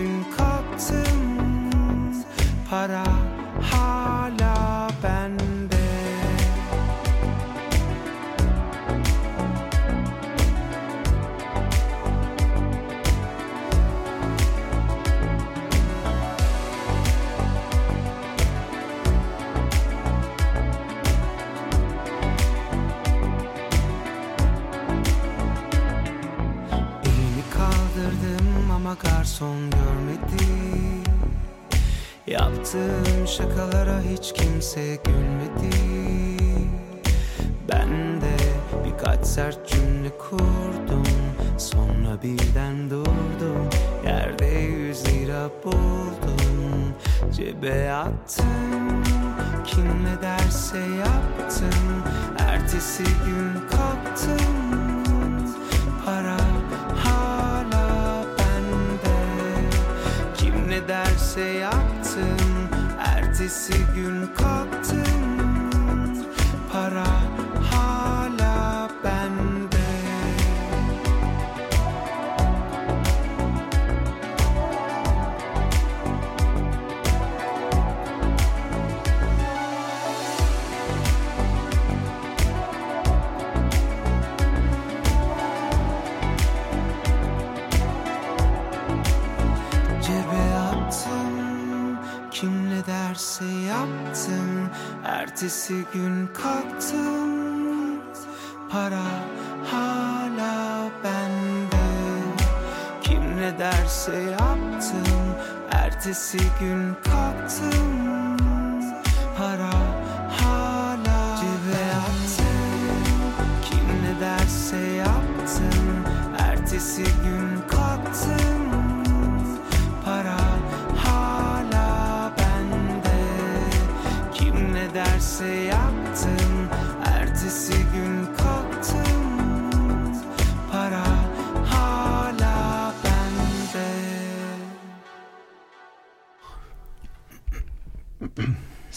gün kalktım garson görmedi Yaptığım şakalara hiç kimse gülmedi Ben de birkaç sert cümle kurdum Sonra birden durdum Yerde yüz lira buldum. Cebe attım Kim ne derse yaptım Ertesi gün kalktım Ertesi Ertesi gün kalktım Para hala bende. Kim ne derse yaptım Ertesi gün kalktım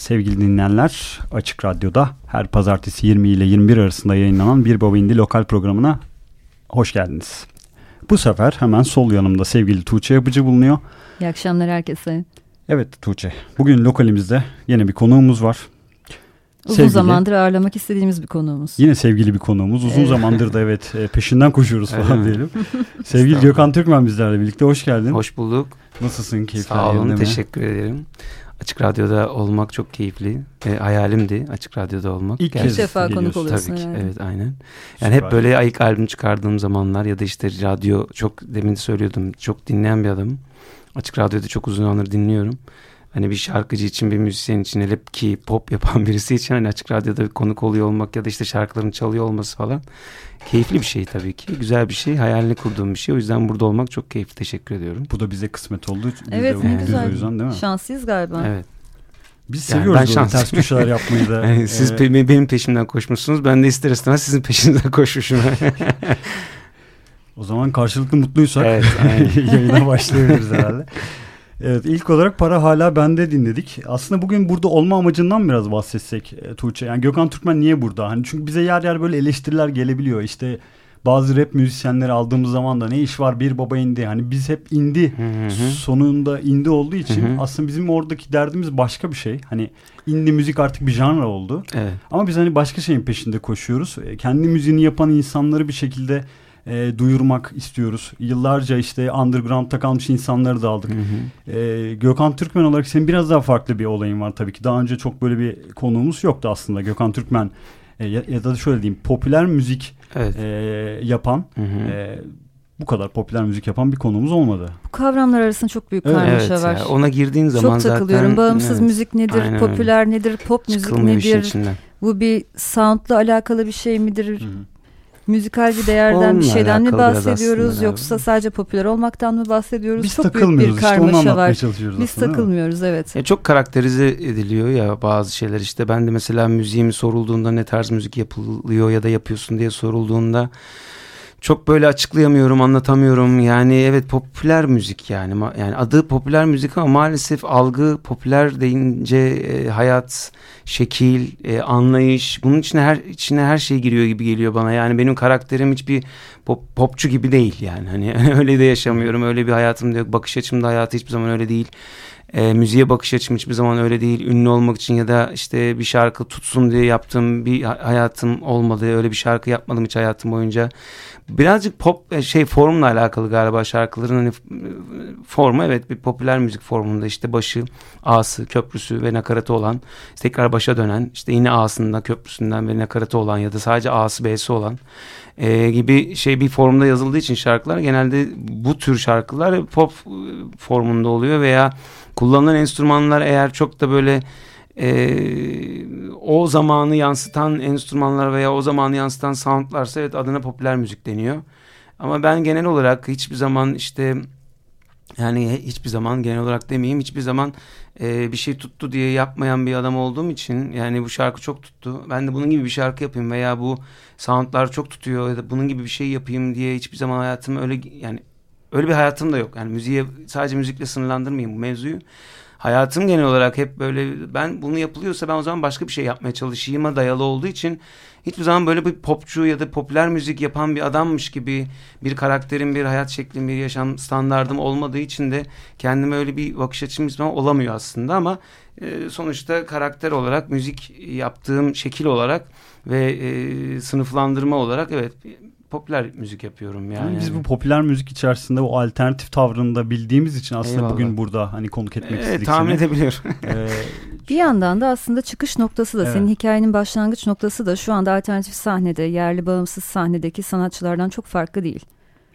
Sevgili dinleyenler, Açık Radyo'da her pazartesi 20 ile 21 arasında yayınlanan Bir Baba İndi lokal programına hoş geldiniz. Bu sefer hemen sol yanımda sevgili Tuğçe Yapıcı bulunuyor. İyi akşamlar herkese. Evet Tuğçe, bugün lokalimizde yine bir konuğumuz var. Uzun sevgili, zamandır ağırlamak istediğimiz bir konuğumuz. Yine sevgili bir konuğumuz. Uzun evet. zamandır da evet e, peşinden koşuyoruz falan diyelim. sevgili Gökhan Türkmen bizlerle birlikte. Hoş geldin. Hoş bulduk. Nasılsın? Keyifler Sağ olun. Teşekkür mi? ederim. Açık Radyo'da olmak çok keyifli. E, hayalimdi Açık Radyo'da olmak. İlk kez defa konuk oluyorsun Tabii ki. Yani. Evet aynen. Yani Süper. hep böyle ayık albüm çıkardığım zamanlar ya da işte radyo çok demin söylüyordum çok dinleyen bir adamım. Açık Radyo'da çok uzun zamandır dinliyorum hani bir şarkıcı için bir müzisyen için hele ki pop yapan birisi için hani açık radyoda konuk oluyor olmak ya da işte şarkıların çalıyor olması falan keyifli bir şey tabii ki. Güzel bir şey. Hayalini kurduğum bir şey. O yüzden burada olmak çok keyifli. Teşekkür ediyorum. Bu da bize kısmet oldu. Biz evet ne güzel. O yüzden değil mi? Şanslıyız galiba. Evet. Biz yani seviyoruz böyle ters köşeler yapmayı da. yani siz ee... pe benim peşimden koşmuşsunuz. Ben de ister istemez sizin peşinizden koşmuşum. o zaman karşılıklı mutluysak evet, yayına başlayabiliriz herhalde. Evet ilk olarak para hala bende dinledik. Aslında bugün burada olma amacından biraz bahsetsek e, Tuğçe. Yani Gökhan Türkmen niye burada? Hani çünkü bize yer yer böyle eleştiriler gelebiliyor. İşte bazı rap müzisyenleri aldığımız zaman da ne iş var bir baba indi. Hani biz hep indi hı hı. sonunda indi olduğu için hı hı. aslında bizim oradaki derdimiz başka bir şey. Hani indi müzik artık bir janra oldu. Evet. Ama biz hani başka şeyin peşinde koşuyoruz. E, kendi müziğini yapan insanları bir şekilde e, duyurmak istiyoruz. Yıllarca işte underground'da kalmış insanları da aldık. Hı hı. E, Gökhan Türkmen olarak senin biraz daha farklı bir olayın var tabii ki. Daha önce çok böyle bir konuğumuz yoktu aslında. Gökhan Türkmen e, ya, ya da şöyle diyeyim popüler müzik evet. e, yapan hı hı. E, bu kadar popüler müzik yapan bir konuğumuz olmadı. Bu kavramlar arasında çok büyük evet. karmaşa evet, var. Ya, ona girdiğin zaman çok takılıyorum. zaten... Bağımsız evet. müzik nedir, Aynen popüler öyle. nedir, pop müzik nedir? Bu bir soundla alakalı bir şey midir? Hı-hı müzikal bir değerden Onunla bir şeyden mi bahsediyoruz yoksa sadece popüler olmaktan mı bahsediyoruz? Biz çok büyük bir karmaşa işte, var. Biz aslında, takılmıyoruz evet. Ya çok karakterize ediliyor ya bazı şeyler işte ben de mesela müziğimi sorulduğunda ne tarz müzik yapılıyor ya da yapıyorsun diye sorulduğunda çok böyle açıklayamıyorum, anlatamıyorum. Yani evet popüler müzik yani. Yani adı popüler müzik ama maalesef algı popüler deyince e, hayat, şekil, e, anlayış bunun içine her içine her şey giriyor gibi geliyor bana. Yani benim karakterim hiçbir pop, popçu gibi değil yani. Hani öyle de yaşamıyorum. Öyle bir hayatım da yok. Bakış açım da hayatı hiçbir zaman öyle değil. E, müziğe bakış açım hiçbir zaman öyle değil. Ünlü olmak için ya da işte bir şarkı tutsun diye yaptığım bir hayatım olmadı. Öyle bir şarkı yapmadım hiç hayatım boyunca. Birazcık pop e, şey formla alakalı galiba şarkıların hani formu. Evet bir popüler müzik formunda işte başı, A'sı, köprüsü ve nakaratı olan tekrar başa dönen işte yine A'sında köprüsünden ve nakaratı olan ya da sadece A'sı B'si olan e, gibi şey bir formda yazıldığı için şarkılar genelde bu tür şarkılar pop e, formunda oluyor veya kullanılan enstrümanlar eğer çok da böyle e, o zamanı yansıtan enstrümanlar veya o zamanı yansıtan soundlarsa evet adına popüler müzik deniyor. Ama ben genel olarak hiçbir zaman işte yani hiçbir zaman genel olarak demeyeyim hiçbir zaman e, bir şey tuttu diye yapmayan bir adam olduğum için yani bu şarkı çok tuttu. Ben de bunun gibi bir şarkı yapayım veya bu soundlar çok tutuyor ya da bunun gibi bir şey yapayım diye hiçbir zaman hayatım öyle yani öyle bir hayatım da yok. Yani müziğe sadece müzikle sınırlandırmayayım bu mevzuyu hayatım genel olarak hep böyle ben bunu yapılıyorsa ben o zaman başka bir şey yapmaya çalışayım'a dayalı olduğu için hiçbir zaman böyle bir popçu ya da popüler müzik yapan bir adammış gibi bir karakterim, bir hayat şeklim, bir yaşam standardım olmadığı için de kendime öyle bir bakış açım zaman olamıyor aslında ama e, sonuçta karakter olarak müzik yaptığım şekil olarak ve e, sınıflandırma olarak evet popüler müzik yapıyorum yani. yani. Biz bu popüler müzik içerisinde o alternatif tavrını da bildiğimiz için aslında Eyvallah. bugün burada hani konuk etmek evet, istedik. Tahmin edebiliyorum. ee, bir yandan da aslında çıkış noktası da evet. senin hikayenin başlangıç noktası da şu anda alternatif sahnede yerli bağımsız sahnedeki sanatçılardan çok farklı değil.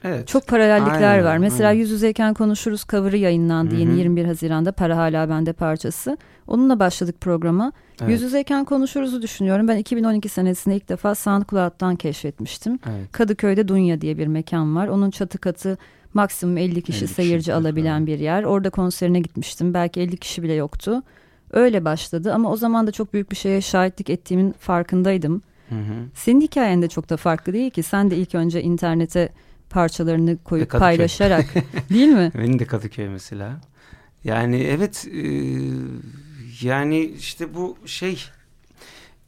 Evet. Çok paralellikler aynen, var. Mesela aynen. yüz yüzeyken konuşuruz cover'ı yayınlandı Hı-hı. yeni 21 Haziran'da Para Hala Bende parçası. Onunla başladık programa. Evet. Yüz yüzeyken konuşuruzu düşünüyorum. Ben 2012 senesinde ilk defa SoundCloud'dan keşfetmiştim. Evet. Kadıköy'de Dunya diye bir mekan var. Onun çatı katı maksimum 50 kişi 50 seyirci kişi alabilen bir yer. Orada konserine gitmiştim. Belki 50 kişi bile yoktu. Öyle başladı ama o zaman da çok büyük bir şeye şahitlik ettiğimin farkındaydım. Hı hı. Senin hikayen de çok da farklı değil ki. Sen de ilk önce internete parçalarını koyup paylaşarak değil mi? Benim de Kadıköy mesela. Yani evet e, yani işte bu şey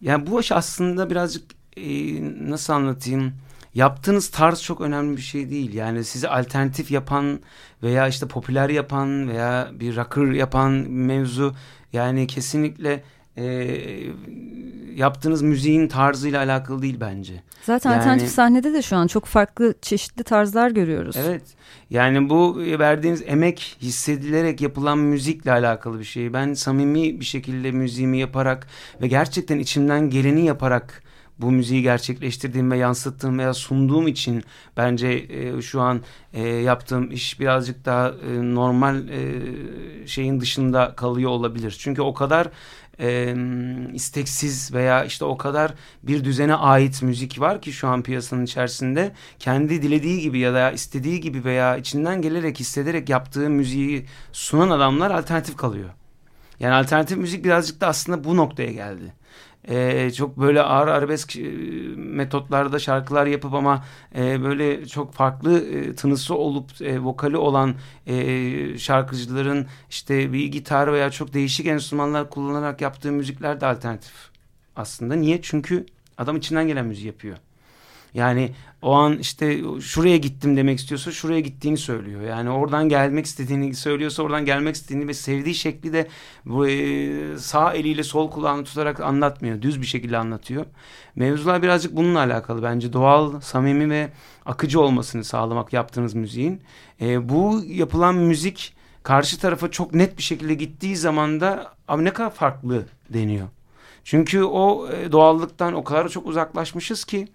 yani bu aslında birazcık e, nasıl anlatayım yaptığınız tarz çok önemli bir şey değil. Yani sizi alternatif yapan veya işte popüler yapan veya bir rocker yapan mevzu yani kesinlikle e, yaptığınız müziğin tarzıyla alakalı değil bence. Zaten yani, alternatif sahnede de şu an çok farklı çeşitli tarzlar görüyoruz. Evet. Yani bu verdiğiniz emek hissedilerek yapılan müzikle alakalı bir şey. Ben samimi bir şekilde müziğimi yaparak ve gerçekten içimden geleni yaparak bu müziği gerçekleştirdiğim ve yansıttığım veya sunduğum için bence e, şu an e, yaptığım iş birazcık daha e, normal e, şeyin dışında kalıyor olabilir. Çünkü o kadar e, isteksiz veya işte o kadar bir düzene ait müzik var ki şu an piyasanın içerisinde kendi dilediği gibi ya da istediği gibi veya içinden gelerek hissederek yaptığı müziği sunan adamlar alternatif kalıyor. Yani alternatif müzik birazcık da aslında bu noktaya geldi e, çok böyle ağır arabesk e, metotlarda şarkılar yapıp ama e, böyle çok farklı e, tınısı olup e, vokali olan e, şarkıcıların işte bir gitar veya çok değişik enstrümanlar kullanarak yaptığı müzikler de alternatif aslında. Niye? Çünkü adam içinden gelen müziği yapıyor. Yani o an işte şuraya gittim demek istiyorsa şuraya gittiğini söylüyor. Yani oradan gelmek istediğini söylüyorsa oradan gelmek istediğini ve sevdiği şekli de bu e, sağ eliyle sol kulağını tutarak anlatmıyor. Düz bir şekilde anlatıyor. Mevzular birazcık bununla alakalı bence. Doğal, samimi ve akıcı olmasını sağlamak yaptığınız müziğin. E, bu yapılan müzik karşı tarafa çok net bir şekilde gittiği zaman da abi ne kadar farklı deniyor. Çünkü o e, doğallıktan o kadar çok uzaklaşmışız ki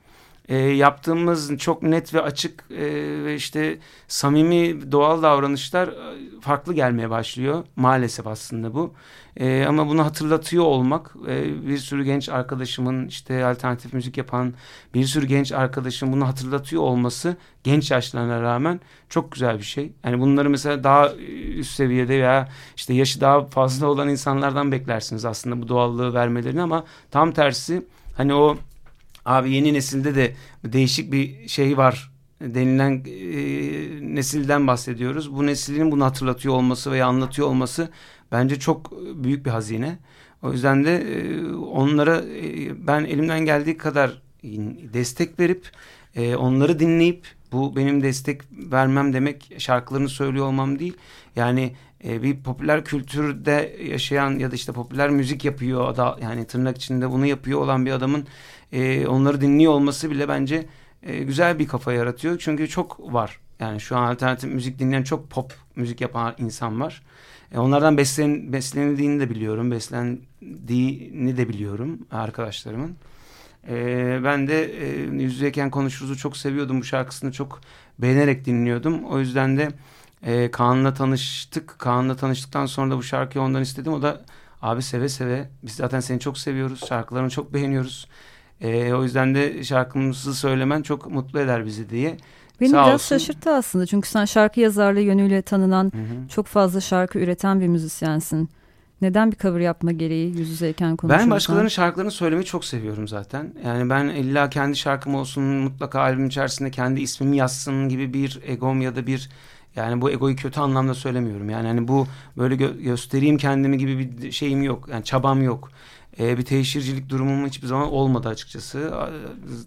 e, yaptığımız çok net ve açık e, ve işte samimi doğal davranışlar e, farklı gelmeye başlıyor. Maalesef aslında bu. E, ama bunu hatırlatıyor olmak e, bir sürü genç arkadaşımın işte alternatif müzik yapan bir sürü genç arkadaşım bunu hatırlatıyor olması genç yaşlarına rağmen çok güzel bir şey. Yani bunları mesela daha üst seviyede veya işte yaşı daha fazla olan insanlardan beklersiniz aslında bu doğallığı vermelerini ama tam tersi hani o abi yeni nesilde de değişik bir şey var denilen e, nesilden bahsediyoruz. Bu neslinin bunu hatırlatıyor olması veya anlatıyor olması bence çok büyük bir hazine. O yüzden de e, onlara e, ben elimden geldiği kadar destek verip e, onları dinleyip bu benim destek vermem demek şarkılarını söylüyor olmam değil. Yani e, bir popüler kültürde yaşayan ya da işte popüler müzik yapıyor da yani tırnak içinde bunu yapıyor olan bir adamın e, onları dinliyor olması bile bence e, güzel bir kafa yaratıyor. Çünkü çok var. Yani şu an alternatif müzik dinleyen çok pop müzik yapan insan var. E, onlardan beslen, beslenildiğini de biliyorum. Beslendiğini de biliyorum arkadaşlarımın. E, ben de e, Yüzdeyken Konuşuruz'u çok seviyordum. Bu şarkısını çok beğenerek dinliyordum. O yüzden de e, Kaan'la tanıştık. Kaan'la tanıştıktan sonra da bu şarkıyı ondan istedim. O da abi seve seve biz zaten seni çok seviyoruz. Şarkılarını çok beğeniyoruz. E, o yüzden de şarkımızı söylemen çok mutlu eder bizi diye. Beni Sağ biraz olsun. şaşırttı aslında çünkü sen şarkı yazarlığı yönüyle tanınan hı hı. çok fazla şarkı üreten bir müzisyensin. Neden bir cover yapma gereği yüz yüzeyken konuşurken? Ben başkalarının şarkılarını söylemeyi çok seviyorum zaten. Yani ben illa kendi şarkım olsun mutlaka albüm içerisinde kendi ismimi yazsın gibi bir egom ya da bir yani bu egoyu kötü anlamda söylemiyorum. Yani hani bu böyle gö göstereyim kendimi gibi bir şeyim yok. Yani çabam yok e, bir teşhircilik durumum hiçbir zaman olmadı açıkçası.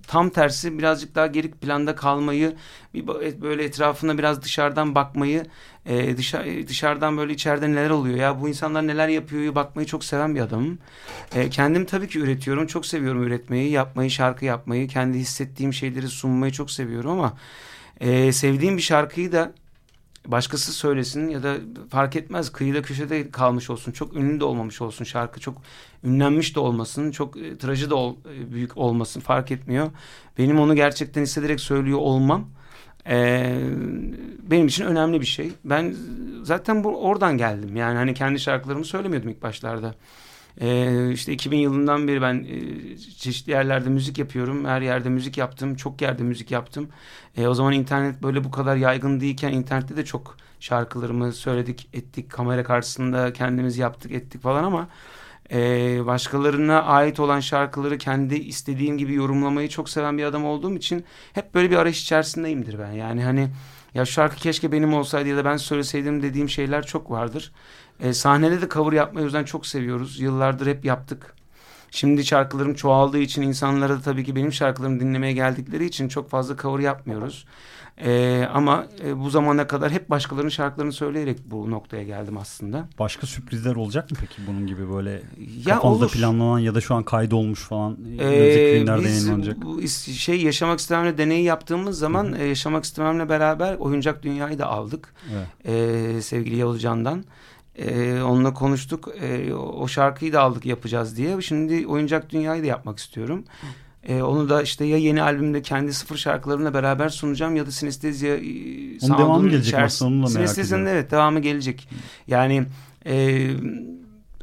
Tam tersi birazcık daha geri planda kalmayı, bir böyle etrafına biraz dışarıdan bakmayı, e, dışarı, dışarıdan böyle içeride neler oluyor ya bu insanlar neler yapıyor bakmayı çok seven bir adamım. E, kendim tabii ki üretiyorum. Çok seviyorum üretmeyi, yapmayı, şarkı yapmayı, kendi hissettiğim şeyleri sunmayı çok seviyorum ama e, sevdiğim bir şarkıyı da başkası söylesin ya da fark etmez. Kıyıda köşede kalmış olsun çok ünlü de olmamış olsun şarkı çok ünlenmiş de olmasın çok e, trajı da ol, e, büyük olmasın fark etmiyor. Benim onu gerçekten hissederek söylüyor olmam e, benim için önemli bir şey. Ben zaten bu oradan geldim. Yani hani kendi şarkılarımı söylemiyordum ilk başlarda ee, işte 2000 yılından beri ben e, çeşitli yerlerde müzik yapıyorum. Her yerde müzik yaptım. Çok yerde müzik yaptım. E, o zaman internet böyle bu kadar yaygın değilken internette de çok şarkılarımı söyledik, ettik. Kamera karşısında kendimiz yaptık, ettik falan ama e, başkalarına ait olan şarkıları kendi istediğim gibi yorumlamayı çok seven bir adam olduğum için hep böyle bir arayış içerisindeyimdir ben. Yani hani ya şarkı keşke benim olsaydı ya da ben söyleseydim dediğim şeyler çok vardır. E, sahnede de cover yapmayı o yüzden çok seviyoruz. Yıllardır hep yaptık. Şimdi şarkılarım çoğaldığı için insanlara da tabii ki benim şarkılarımı dinlemeye geldikleri için çok fazla cover yapmıyoruz. Ee, ama e, bu zamana kadar hep başkalarının şarkılarını söyleyerek bu noktaya geldim aslında. Başka sürprizler olacak mı peki bunun gibi böyle ya kafanızda olur. planlanan ya da şu an kaydolmuş falan ee, biz bu şey yaşamak istememle deneyi yaptığımız zaman e, yaşamak istememle beraber oyuncak dünyayı da aldık. Evet. Ee, sevgili Yavuz Can'dan. Ee, onunla konuştuk. Ee, o şarkıyı da aldık yapacağız diye. Şimdi oyuncak dünyayı da yapmak istiyorum. Ee, onu da işte ya yeni albümde kendi sıfır şarkılarımla beraber sunacağım ya da Sinestezya e, Onun devamı gelecek aslında onu da merak ediyorum. evet devamı gelecek. Yani e,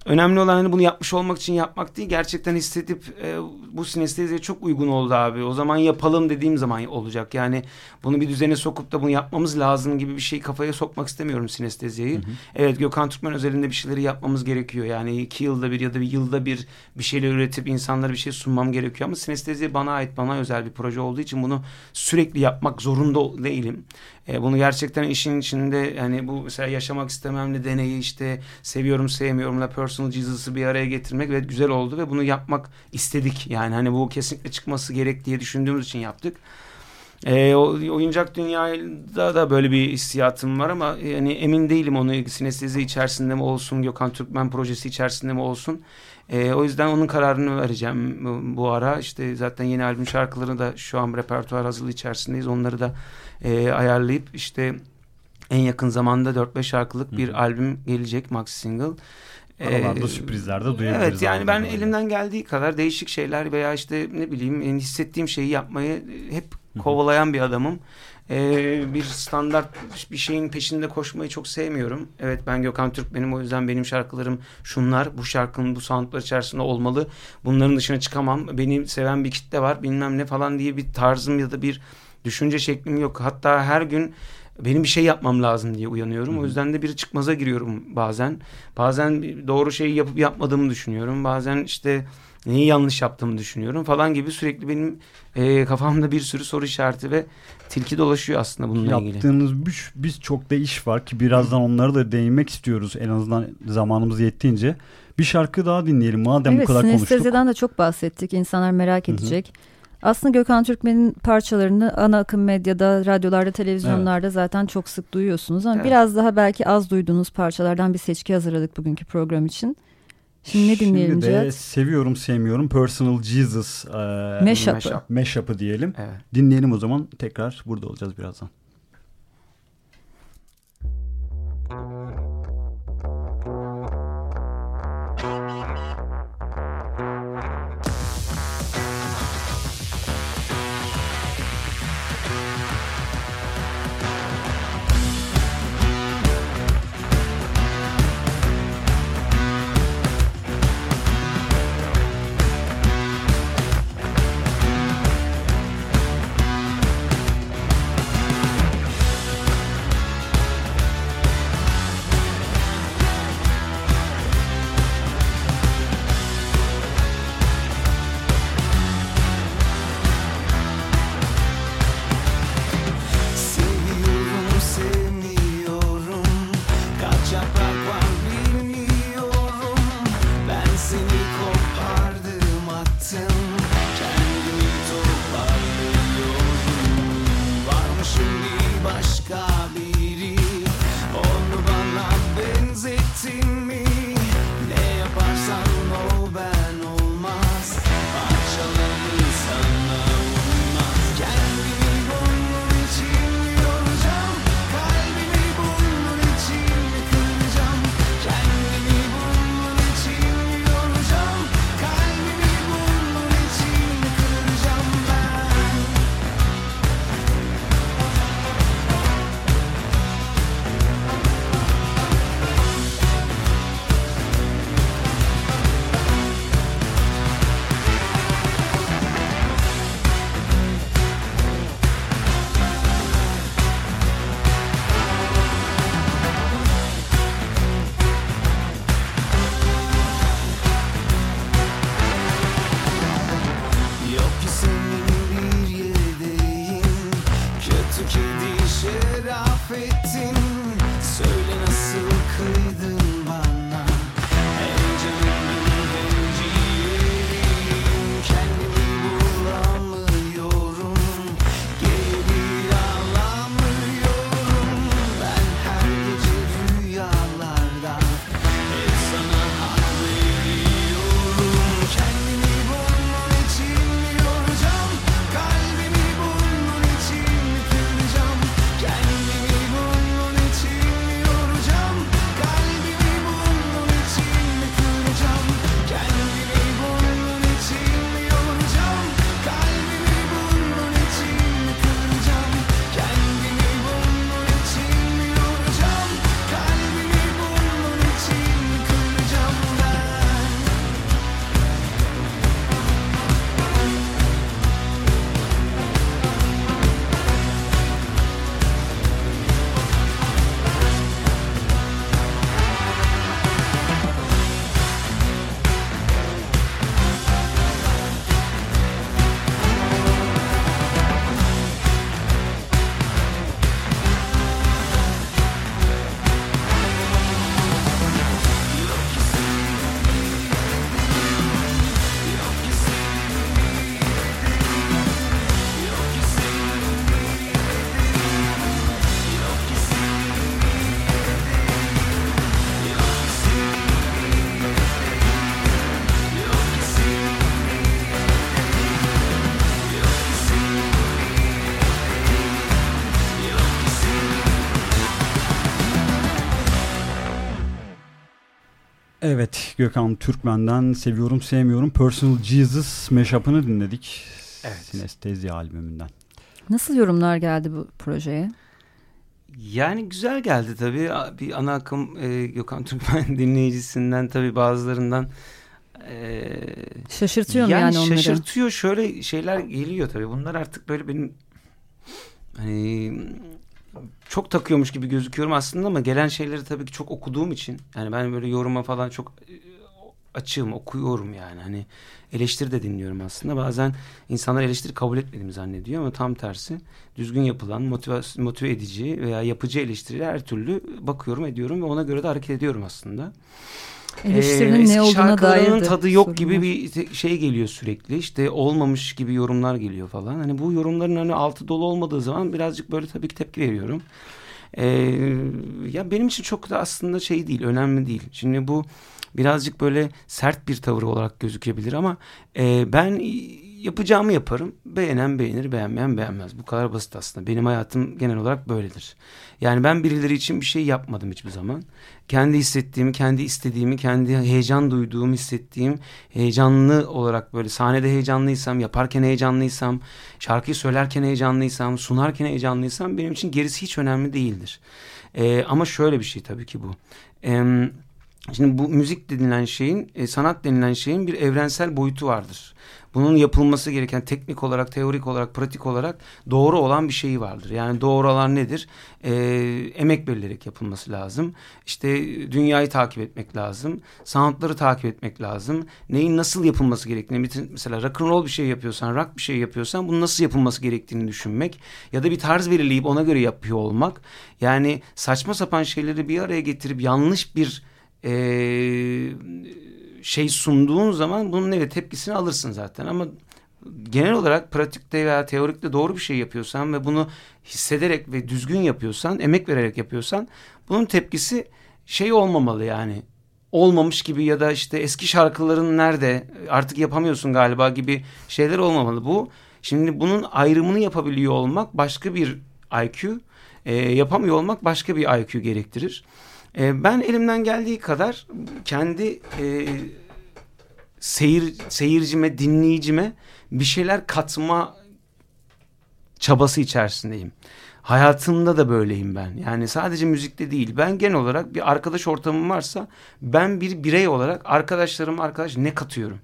önemli olan hani bunu yapmış olmak için yapmak değil. Gerçekten hissedip e, bu sinesteziye çok uygun oldu abi. O zaman yapalım dediğim zaman olacak. Yani bunu bir düzene sokup da bunu yapmamız lazım gibi bir şey kafaya sokmak istemiyorum. Hı hı. Evet Gökhan Türkmen özelinde bir şeyleri yapmamız gerekiyor. Yani iki yılda bir ya da bir yılda bir bir şeyler üretip insanlara bir şey sunmam gerekiyor. Ama sinestezi bana ait, bana özel bir proje olduğu için bunu sürekli yapmak zorunda değilim. E, bunu gerçekten işin içinde yani bu mesela yaşamak istememli deneyi işte seviyorum sevmiyorumla personal Jesus'ı bir araya getirmek ve güzel oldu ve bunu yapmak istedik. Yani hani bu kesinlikle çıkması gerek diye düşündüğümüz için yaptık. E, oyuncak dünyada da böyle bir hissiyatım var ama yani emin değilim onu sinestezi içerisinde mi olsun Gökhan Türkmen projesi içerisinde mi olsun. E, o yüzden onun kararını vereceğim bu, ara. İşte zaten yeni albüm şarkılarını da şu an repertuar hazırlığı içerisindeyiz. Onları da e, ayarlayıp işte en yakın zamanda 4-5 şarkılık bir Hı. albüm gelecek maxi single. Aralarda ee, sürprizler de duyabiliriz. Evet yani ben elimden geldiği kadar değişik şeyler veya işte ne bileyim hissettiğim şeyi yapmayı hep kovalayan bir adamım. Ee, bir standart bir şeyin peşinde koşmayı çok sevmiyorum. Evet ben Gökhan Türk benim o yüzden benim şarkılarım şunlar. Bu şarkının bu soundlar içerisinde olmalı. Bunların dışına çıkamam. Beni seven bir kitle var bilmem ne falan diye bir tarzım ya da bir düşünce şeklim yok. Hatta her gün benim bir şey yapmam lazım diye uyanıyorum. Hı-hı. O yüzden de bir çıkmaza giriyorum bazen. Bazen doğru şeyi yapıp yapmadığımı düşünüyorum. Bazen işte neyi yanlış yaptığımı düşünüyorum falan gibi sürekli benim e, kafamda bir sürü soru işareti ve tilki dolaşıyor aslında bununla Yaptığınız ilgili. Yaptığınız biz, biz çok da iş var ki birazdan onları da değinmek istiyoruz en azından zamanımız yettiğince. Bir şarkı daha dinleyelim madem evet, bu kadar konuştuk. Evet sinesteziden de çok bahsettik insanlar merak edecek. Hı-hı. Aslında Gökhan Türkmen'in parçalarını ana akım medyada, radyolarda, televizyonlarda evet. zaten çok sık duyuyorsunuz. Ama evet. biraz daha belki az duyduğunuz parçalardan bir seçki hazırladık bugünkü program için. Şimdi ne dinleyelim Şimdi de Cihat? seviyorum sevmiyorum Personal Jesus e, Mashup'ı Mashup'ı diyelim. Evet. Dinleyelim o zaman tekrar burada olacağız birazdan. Evet Gökhan Türkmen'den Seviyorum Sevmiyorum Personal Jesus Mashup'ını dinledik. Evet. Sinestezi albümünden. Nasıl yorumlar geldi bu projeye? Yani güzel geldi tabii. Bir ana akım e, Gökhan Türkmen dinleyicisinden tabii bazılarından e, şaşırtıyor mu yani, yani onları? Şaşırtıyor. Şöyle şeyler geliyor tabii. Bunlar artık böyle benim hani çok takıyormuş gibi gözüküyorum aslında ama gelen şeyleri tabii ki çok okuduğum için yani ben böyle yoruma falan çok e, açığım okuyorum yani hani eleştiri de dinliyorum aslında bazen insanlar eleştiri kabul etmediğimi zannediyor ama tam tersi düzgün yapılan motive, motive edici veya yapıcı eleştiriler her türlü bakıyorum ediyorum ve ona göre de hareket ediyorum aslında. Eleştirinin ee, ne olduğuna dair tadı yok gibi bir şey geliyor sürekli. İşte olmamış gibi yorumlar geliyor falan. Hani bu yorumların hani altı dolu olmadığı zaman birazcık böyle tabii ki tepki veriyorum. Ee, ya benim için çok da aslında şey değil, önemli değil. Şimdi bu birazcık böyle sert bir tavır olarak gözükebilir ama e, ben yapacağımı yaparım. Beğenen beğenir, beğenmeyen beğenmez. Bu kadar basit aslında. Benim hayatım genel olarak böyledir. Yani ben birileri için bir şey yapmadım hiçbir zaman. Kendi hissettiğimi, kendi istediğimi, kendi heyecan duyduğumu hissettiğim, heyecanlı olarak böyle sahnede heyecanlıysam, yaparken heyecanlıysam, şarkıyı söylerken heyecanlıysam, sunarken heyecanlıysam benim için gerisi hiç önemli değildir. Ee, ama şöyle bir şey tabii ki bu. Ee, Şimdi bu müzik denilen şeyin, e, sanat denilen şeyin bir evrensel boyutu vardır bunun yapılması gereken teknik olarak, teorik olarak, pratik olarak doğru olan bir şeyi vardır. Yani doğru olan nedir? E, emek verilerek yapılması lazım. İşte dünyayı takip etmek lazım. Sanatları takip etmek lazım. Neyin nasıl yapılması gerektiğini. Mesela rock and roll bir şey yapıyorsan, rock bir şey yapıyorsan bunun nasıl yapılması gerektiğini düşünmek. Ya da bir tarz belirleyip ona göre yapıyor olmak. Yani saçma sapan şeyleri bir araya getirip yanlış bir... E, şey sunduğun zaman bunun evet tepkisini alırsın zaten ama genel olarak pratikte veya teorikte doğru bir şey yapıyorsan ve bunu hissederek ve düzgün yapıyorsan, emek vererek yapıyorsan bunun tepkisi şey olmamalı yani olmamış gibi ya da işte eski şarkıların nerede artık yapamıyorsun galiba gibi şeyler olmamalı. Bu şimdi bunun ayrımını yapabiliyor olmak başka bir IQ, e, yapamıyor olmak başka bir IQ gerektirir. E, ben elimden geldiği kadar kendi e, seyir seyircime, dinleyicime bir şeyler katma çabası içerisindeyim. Hayatımda da böyleyim ben. Yani sadece müzikte değil. Ben genel olarak bir arkadaş ortamım varsa ben bir birey olarak arkadaşlarım arkadaş ne katıyorum?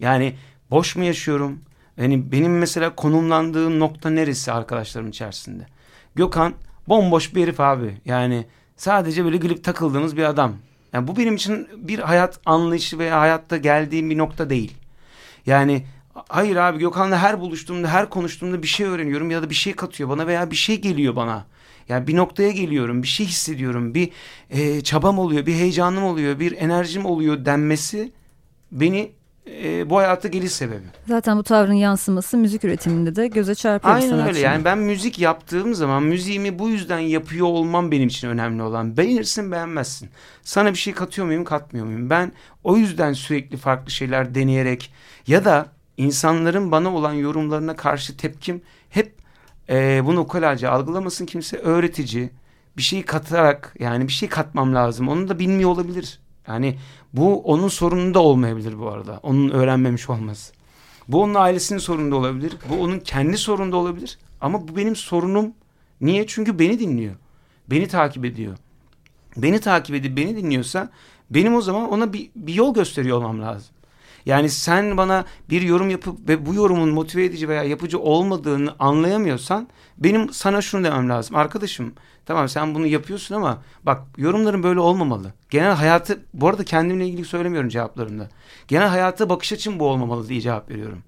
Yani boş mu yaşıyorum? Yani benim mesela konumlandığım nokta neresi arkadaşlarım içerisinde? Gökhan bomboş bir herif abi. Yani Sadece böyle gülüp takıldığımız bir adam. Yani bu benim için bir hayat anlayışı veya hayatta geldiğim bir nokta değil. Yani hayır abi Gökhan'la her buluştuğumda, her konuştuğumda bir şey öğreniyorum ya da bir şey katıyor bana veya bir şey geliyor bana. Yani bir noktaya geliyorum, bir şey hissediyorum, bir e, çabam oluyor, bir heyecanım oluyor, bir enerjim oluyor denmesi beni e, bu hayata geliş sebebi. Zaten bu tavrın yansıması müzik üretiminde de göze çarpıyor Aynen öyle yani ben müzik yaptığım zaman müziğimi bu yüzden yapıyor olmam benim için önemli olan. Beğenirsin beğenmezsin. Sana bir şey katıyor muyum katmıyor muyum? Ben o yüzden sürekli farklı şeyler deneyerek ya da insanların bana olan yorumlarına karşı tepkim hep e, bunu ukalaca algılamasın kimse öğretici bir şey katarak yani bir şey katmam lazım. Onu da bilmiyor olabilir. Yani bu onun sorunu da olmayabilir bu arada. Onun öğrenmemiş olması. Bu onun ailesinin sorunu da olabilir. Bu onun kendi sorunu da olabilir. Ama bu benim sorunum. Niye? Çünkü beni dinliyor. Beni takip ediyor. Beni takip edip beni dinliyorsa benim o zaman ona bir, bir yol gösteriyor olmam lazım. Yani sen bana bir yorum yapıp ve bu yorumun motive edici veya yapıcı olmadığını anlayamıyorsan benim sana şunu demem lazım. Arkadaşım tamam sen bunu yapıyorsun ama bak yorumların böyle olmamalı. Genel hayatı bu arada kendimle ilgili söylemiyorum cevaplarımda. Genel hayata bakış açım bu olmamalı diye cevap veriyorum.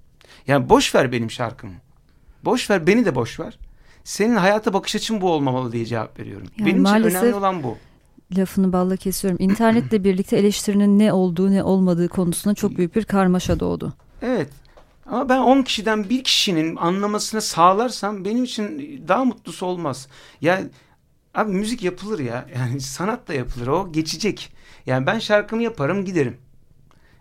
Yani boş ver benim şarkımı. Boş ver beni de boş ver. Senin hayata bakış açın bu olmamalı diye cevap veriyorum. Yani benim için önemli olan bu lafını balla kesiyorum. İnternetle birlikte eleştirinin ne olduğu ne olmadığı konusunda çok büyük bir karmaşa doğdu. Evet. Ama ben 10 kişiden bir kişinin anlamasını sağlarsam benim için daha mutlusu olmaz. Yani abi müzik yapılır ya. Yani sanat da yapılır. O geçecek. Yani ben şarkımı yaparım giderim.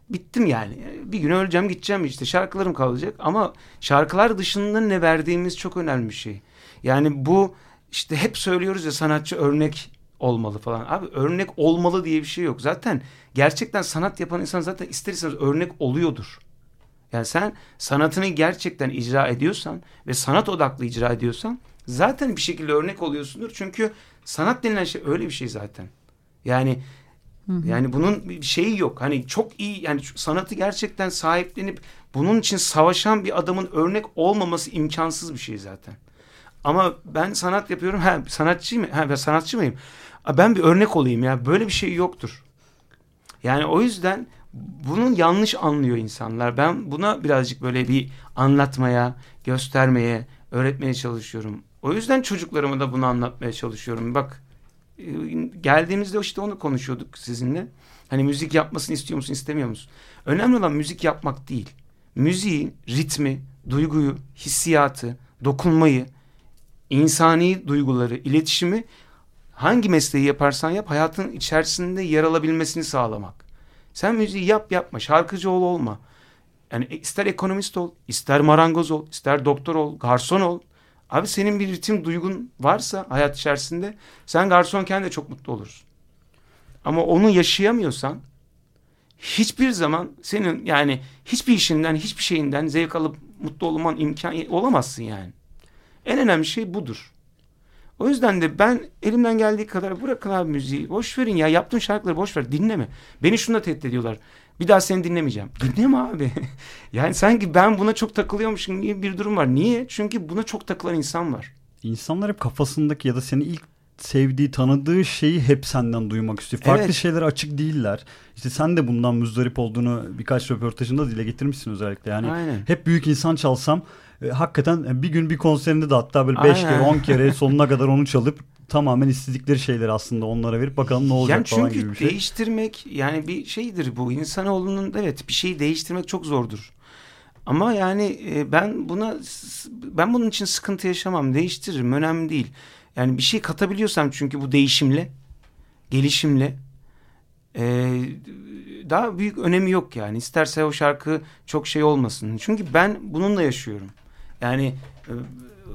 Bittim yani. Bir gün öleceğim gideceğim işte. Şarkılarım kalacak. Ama şarkılar dışında ne verdiğimiz çok önemli bir şey. Yani bu işte hep söylüyoruz ya sanatçı örnek olmalı falan. Abi örnek olmalı diye bir şey yok. Zaten gerçekten sanat yapan insan zaten ister örnek oluyordur. Yani sen sanatını gerçekten icra ediyorsan ve sanat odaklı icra ediyorsan zaten bir şekilde örnek oluyorsundur. Çünkü sanat denilen şey öyle bir şey zaten. Yani hı hı. yani bunun bir şeyi yok. Hani çok iyi yani sanatı gerçekten sahiplenip bunun için savaşan bir adamın örnek olmaması imkansız bir şey zaten. Ama ben sanat yapıyorum. Ha sanatçıyım. Ha ben sanatçı mıyım? Ben bir örnek olayım ya. Böyle bir şey yoktur. Yani o yüzden bunun yanlış anlıyor insanlar. Ben buna birazcık böyle bir anlatmaya, göstermeye, öğretmeye çalışıyorum. O yüzden çocuklarıma da bunu anlatmaya çalışıyorum. Bak e, geldiğimizde işte onu konuşuyorduk sizinle. Hani müzik yapmasını istiyor musun, istemiyor musun? Önemli olan müzik yapmak değil. Müziğin ritmi, duyguyu, hissiyatı, dokunmayı, insani duyguları, iletişimi hangi mesleği yaparsan yap hayatın içerisinde yer alabilmesini sağlamak. Sen müziği yap yapma, şarkıcı ol olma. Yani ister ekonomist ol, ister marangoz ol, ister doktor ol, garson ol. Abi senin bir ritim duygun varsa hayat içerisinde sen garsonken de çok mutlu olursun. Ama onu yaşayamıyorsan hiçbir zaman senin yani hiçbir işinden hiçbir şeyinden zevk alıp mutlu olman imkan olamazsın yani. En önemli şey budur. O yüzden de ben elimden geldiği kadar bırakın abi müziği. Boş verin ya yaptığın şarkıları boş ver dinleme. Beni şuna tehdit ediyorlar. Bir daha seni dinlemeyeceğim. Dinleme abi. yani sanki ben buna çok takılıyormuşum gibi bir durum var. Niye? Çünkü buna çok takılan insan var. İnsanlar hep kafasındaki ya da seni ilk sevdiği, tanıdığı şeyi hep senden duymak istiyor. Farklı evet. şeylere açık değiller. İşte sen de bundan müzdarip olduğunu birkaç röportajında dile getirmişsin özellikle. Yani Aynen. hep büyük insan çalsam e, hakikaten bir gün bir konserinde de hatta böyle 5 kere 10 kere sonuna kadar onu çalıp tamamen istedikleri şeyleri aslında onlara verip bakalım ne olacak yani falan gibi bir şey. değiştirmek yani bir şeydir bu. İnsanoğlunun evet bir şeyi değiştirmek çok zordur. Ama yani e, ben buna ben bunun için sıkıntı yaşamam. Değiştiririm. Önemli değil. Yani bir şey katabiliyorsam çünkü bu değişimle, gelişimle e, daha büyük önemi yok yani. İsterse o şarkı çok şey olmasın. Çünkü ben bununla yaşıyorum. Yani e,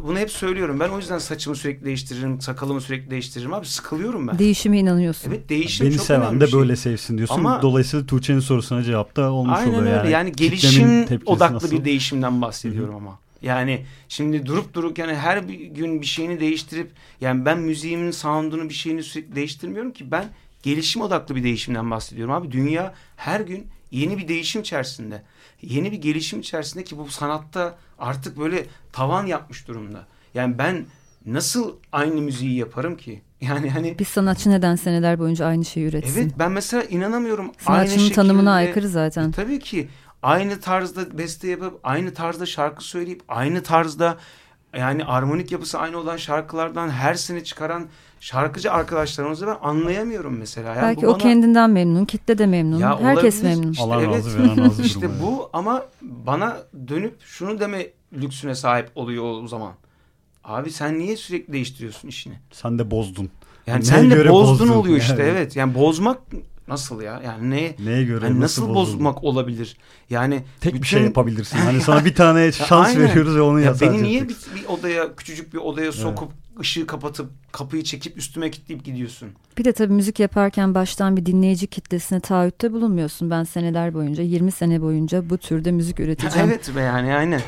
bunu hep söylüyorum. Ben o yüzden saçımı sürekli değiştiririm, sakalımı sürekli değiştiririm. Abi sıkılıyorum ben. Değişime inanıyorsun. Evet değişim Beni çok seven de şey. böyle sevsin diyorsun. Ama, Dolayısıyla Tuğçe'nin sorusuna cevap da olmuş aynen oluyor. Aynen öyle. Yani, yani gelişim odaklı nasıl? bir değişimden bahsediyorum Hı-hı. ama. Yani şimdi durup dururken her bir gün bir şeyini değiştirip yani ben müziğimin sound'unu bir şeyini sürekli değiştirmiyorum ki ben gelişim odaklı bir değişimden bahsediyorum abi. Dünya her gün yeni bir değişim içerisinde. Yeni bir gelişim içerisinde ki bu sanatta artık böyle tavan yapmış durumda. Yani ben nasıl aynı müziği yaparım ki? Yani hani bir sanatçı neden seneler boyunca aynı şeyi üretsin? Evet ben mesela inanamıyorum. Sanatçının aynı şekilde, tanımına aykırı zaten. E, tabii ki aynı tarzda beste yapıp aynı tarzda şarkı söyleyip aynı tarzda yani armonik yapısı aynı olan şarkılardan her sene çıkaran şarkıcı arkadaşlarımızı ben anlayamıyorum mesela. Yani Belki o bana... kendinden memnun, kitle de memnun, ya herkes olabilir. memnun. İşte Allah evet, razı veren razı İşte bu ama bana dönüp şunu deme lüksüne sahip oluyor o zaman. Abi sen niye sürekli değiştiriyorsun işini? Sen de bozdun. Yani, sen de bozdun, bozdun oluyor işte yani. evet. Yani bozmak Nasıl ya? Yani ne? Neye göre? Yani nasıl, nasıl bozmak olabilir? Yani tek bütün... bir şey yapabilirsin. Hani sana bir tane şans veriyoruz ve onu ya Beni niye bir, bir odaya küçücük bir odaya sokup evet. ışığı kapatıp kapıyı çekip üstüme kilitleyip gidiyorsun? Bir de tabii müzik yaparken baştan bir dinleyici kitlesine taahhütte bulunmuyorsun. Ben seneler boyunca 20 sene boyunca bu türde müzik üreteceğim. evet be yani aynen.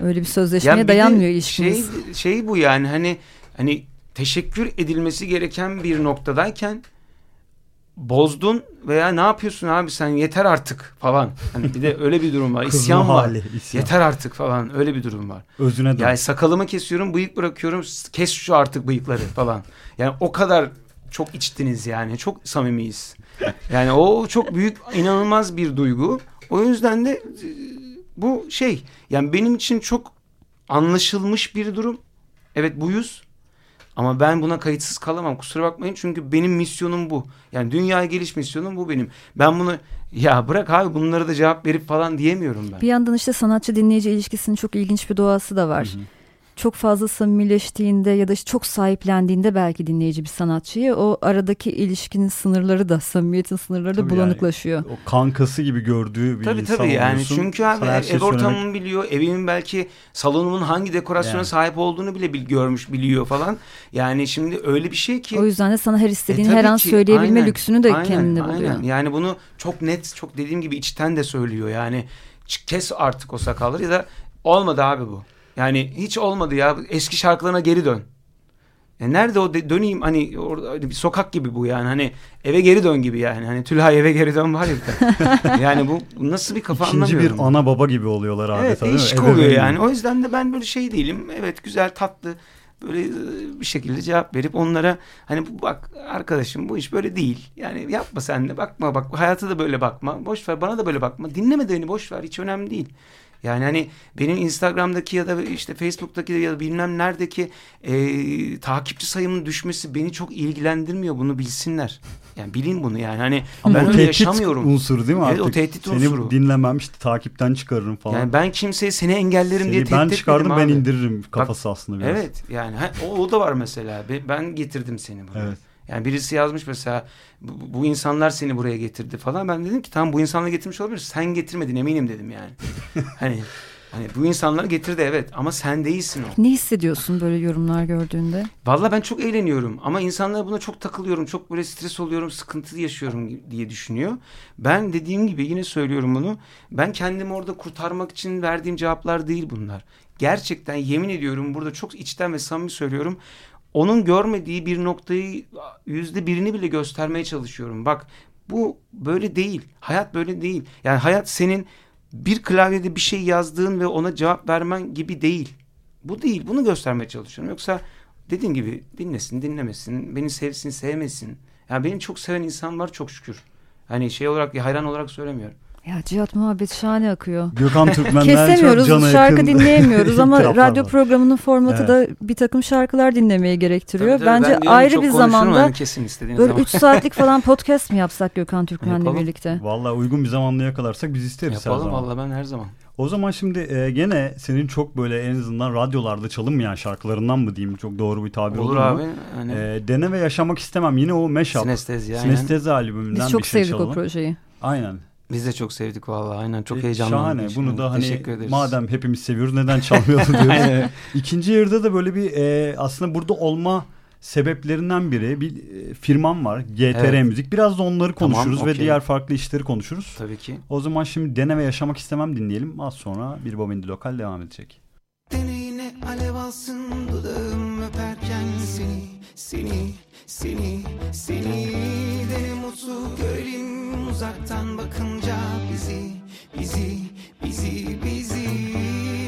Öyle bir sözleşmeye ya dayanmıyor ilişkimiz. Şey, şey bu yani hani hani teşekkür edilmesi gereken bir noktadayken bozdun veya ne yapıyorsun abi sen yeter artık falan. Hani bir de öyle bir durum var. İsyan var. Hali, isyan. Yeter artık falan öyle bir durum var. Özüne dön. Yani sakalımı kesiyorum bıyık bırakıyorum kes şu artık bıyıkları falan. Yani o kadar çok içtiniz yani çok samimiyiz. Yani o çok büyük inanılmaz bir duygu. O yüzden de e, bu şey yani benim için çok anlaşılmış bir durum. Evet buyuz ama ben buna kayıtsız kalamam kusura bakmayın çünkü benim misyonum bu. Yani dünyaya geliş misyonum bu benim. Ben bunu ya bırak abi bunları da cevap verip falan diyemiyorum ben. Bir yandan işte sanatçı dinleyici ilişkisinin çok ilginç bir doğası da var. Hı hı. Çok fazla samimileştiğinde ya da işte çok sahiplendiğinde belki dinleyici bir sanatçıyı o aradaki ilişkinin sınırları da samimiyetin sınırları da bulanıklaşıyor. Yani, o kankası gibi gördüğü bir tabii, insan Tabii yani çünkü abi ev, şey ev ortamımı biliyor. Evimin belki salonumun hangi dekorasyona yani. sahip olduğunu bile bil, görmüş biliyor falan. Yani şimdi öyle bir şey ki. O yüzden de sana her istediğin e, her an ki, söyleyebilme aynen, lüksünü de aynen, kendinde aynen. buluyor. Yani bunu çok net çok dediğim gibi içten de söylüyor. Yani kes artık o sakalları ya da olmadı abi bu. Yani hiç olmadı ya eski şarkılarına geri dön. E nerede o de, döneyim hani orada hani bir sokak gibi bu yani hani eve geri dön gibi yani hani Tülay eve geri dön var ya yani bu nasıl bir kafa İkinci anlamıyorum. bir ana baba gibi oluyorlar adeta evet, değil mi? oluyor yani o yüzden de ben böyle şey değilim evet güzel tatlı böyle e, bir şekilde cevap verip onlara hani bak arkadaşım bu iş böyle değil. Yani yapma sen de bakma bak hayata da böyle bakma. Boş ver bana da böyle bakma. Dinleme de beni boş ver hiç önemli değil. Yani hani benim Instagram'daki ya da işte Facebook'taki ya da bilmem neredeki e, takipçi sayımının düşmesi beni çok ilgilendirmiyor. Bunu bilsinler. Yani bilin bunu yani. Hani Ama ben öyle yaşamıyorum. unsuru değil mi evet, artık? o tehdit seni unsuru. dinlemem işte takipten çıkarırım falan. Yani ben kimseye seni engellerim seni diye tehdit ben çıkardım ben indiririm kafası Bak, aslında biraz. Evet yani o, o da var mesela. Ben getirdim seni buraya. Evet. Yani birisi yazmış mesela bu, bu insanlar seni buraya getirdi falan. Ben dedim ki tamam bu insanları getirmiş olabilir. Sen getirmedin eminim dedim yani. hani Hani bu insanlar getirdi evet ama sen değilsin o. Ne hissediyorsun böyle yorumlar gördüğünde? Valla ben çok eğleniyorum ama insanlara buna çok takılıyorum. Çok böyle stres oluyorum, sıkıntı yaşıyorum diye düşünüyor. Ben dediğim gibi yine söylüyorum bunu. Ben kendimi orada kurtarmak için verdiğim cevaplar değil bunlar. Gerçekten yemin ediyorum burada çok içten ve samimi söylüyorum onun görmediği bir noktayı yüzde birini bile göstermeye çalışıyorum. Bak bu böyle değil. Hayat böyle değil. Yani hayat senin bir klavyede bir şey yazdığın ve ona cevap vermen gibi değil. Bu değil. Bunu göstermeye çalışıyorum. Yoksa dediğin gibi dinlesin, dinlemesin, beni sevsin, sevmesin. Yani beni çok seven insan var çok şükür. Hani şey olarak hayran olarak söylemiyorum. Ya Cihat muhabbet şahane akıyor. Gökhan Türkmen'den Kesemiyoruz, çok şarkı yakın. dinleyemiyoruz ama radyo var. programının formatı evet. da bir takım şarkılar dinlemeye gerektiriyor. Tabii, tabii, Bence ayrı bir zamanda yani kesin böyle zaman. 3 saatlik falan podcast mi yapsak Gökhan Türkmen'le birlikte? Valla uygun bir zamanda yakalarsak biz isteriz Yapalım valla ben her zaman. O zaman şimdi e, gene senin çok böyle en azından radyolarda çalınmayan şarkılarından mı diyeyim çok doğru bir tabir olur, olur abi. Hani... E, dene ve yaşamak istemem yine o meşap. Sinestezi. Sinestezi albümünden Biz çok bir şey sevdik çalalım. o projeyi. Aynen. Biz de çok sevdik vallahi aynen çok e, heyecanlandık. Şahane bunu da hani madem hepimiz seviyoruz neden çalmıyoruz diyoruz. İkinci yarıda da böyle bir e, aslında burada olma sebeplerinden biri bir e, firmam var GTR evet. Müzik. Biraz da onları konuşuruz tamam, ve diğer farklı işleri konuşuruz. Tabii ki. O zaman şimdi Dene ve Yaşamak istemem dinleyelim. Az sonra bir Bobindi Lokal devam edecek. Deneyine alev alsın dudağım öperken seni, seni, seni, seni. Dene mutlu görelim uzaktan bakınca bizi, bizi, bizi, bizi.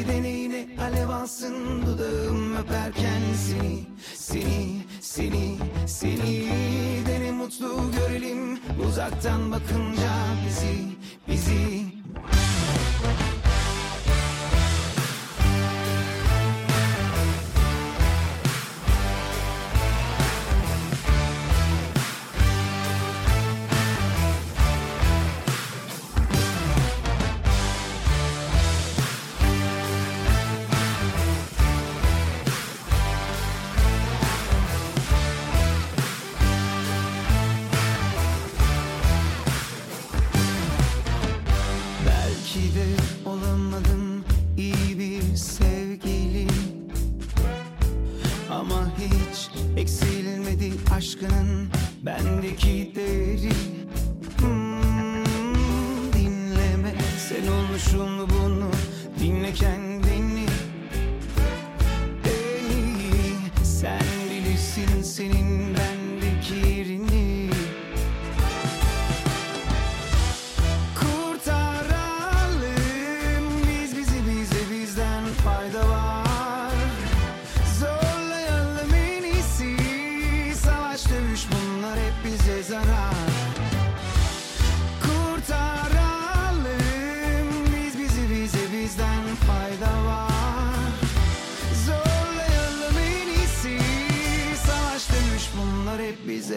Deneyine alev alsın dudağım öperken seni, seni, seni, seni. Dene mutlu görelim uzaktan bakınca bizi, bizi. olamadım iyi bir sevgilim. Ama hiç eksilmedi aşkının bendeki değeri hmm, Dinleme. Sen olmuşum bunu. Dinle kendini. En iyi sen bilirsin senin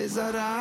coisará.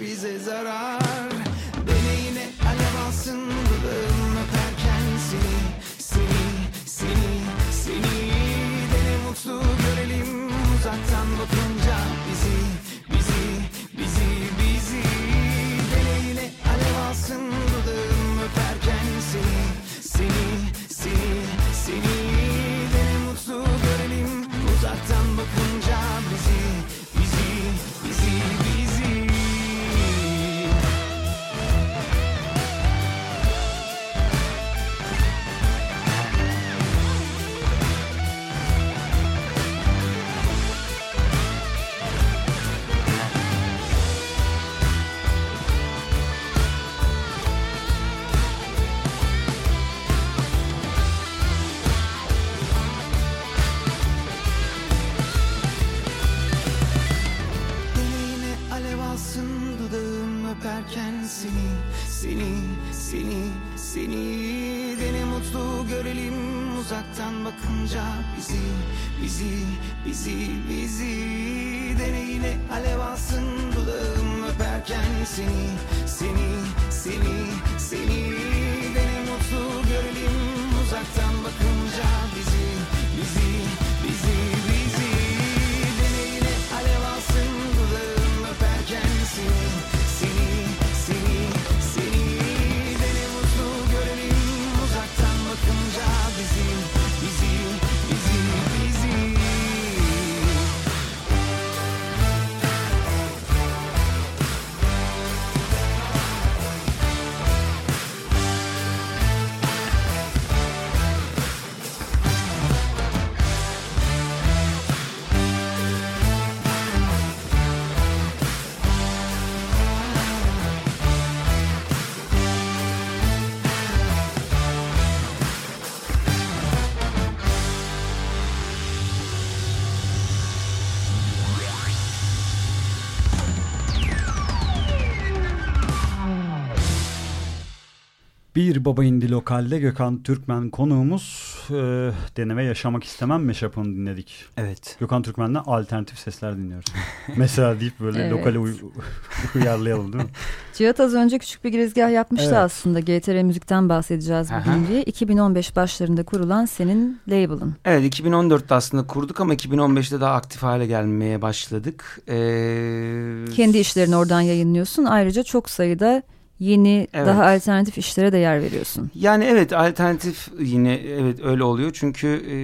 bize zarar. Beni yine alev alsın dudağımı bakınca Bizi, bizi, bizi, bizi Dene yine alev alsın dudağım öperken Seni, seni, seni Bir Baba İndi Lokal'de Gökhan Türkmen konuğumuz e, Deneme Yaşamak İstemem meşapını dinledik. Evet. Gökhan Türkmen'den alternatif sesler dinliyoruz. Mesela deyip böyle Evet. lokale uy- uyarlayalım değil mi? Cihat az önce küçük bir girizgah yapmıştı Evet. aslında. GTR Müzik'ten bahsedeceğiz Aha. bugün diye. 2015 başlarında kurulan senin label'ın. Evet 2014'te aslında kurduk ama 2015'te daha aktif hale gelmeye başladık. Ee, Kendi işlerini oradan yayınlıyorsun. Ayrıca çok sayıda yeni, Evet. daha alternatif işlere de yer veriyorsun. Yani evet alternatif yine evet öyle oluyor çünkü e,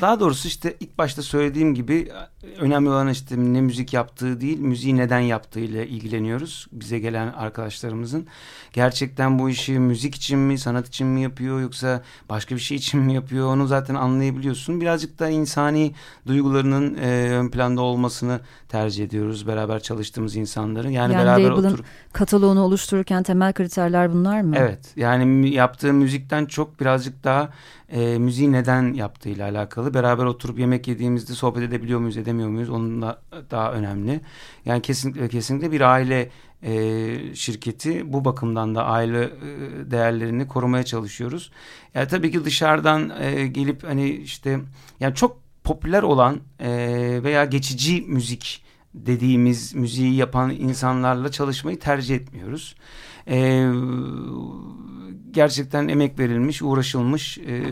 daha doğrusu işte ilk başta söylediğim gibi önemli olan işte ne müzik yaptığı değil müziği neden yaptığıyla ilgileniyoruz bize gelen arkadaşlarımızın. Gerçekten bu işi müzik için mi sanat için mi yapıyor yoksa başka bir şey için mi yapıyor onu zaten anlayabiliyorsun. Birazcık da insani duygularının e, ön planda olmasını tercih ediyoruz beraber çalıştığımız insanların. Yani, Yani beraber oturup Kataloğunu oluştururken temel kriterler bunlar mı? Evet yani yaptığı müzikten çok birazcık daha e, müziği neden yaptığıyla alakalı. Beraber oturup yemek yediğimizde sohbet edebiliyor muyuz edemiyor muyuz onun da daha önemli. Yani kesinlikle kesinlikle bir aile e, şirketi bu bakımdan da aile e, değerlerini korumaya çalışıyoruz. Yani tabii ki dışarıdan e, gelip hani işte yani çok popüler olan e, veya geçici müzik dediğimiz müziği yapan insanlarla çalışmayı tercih etmiyoruz. Ee, gerçekten emek verilmiş, uğraşılmış, e,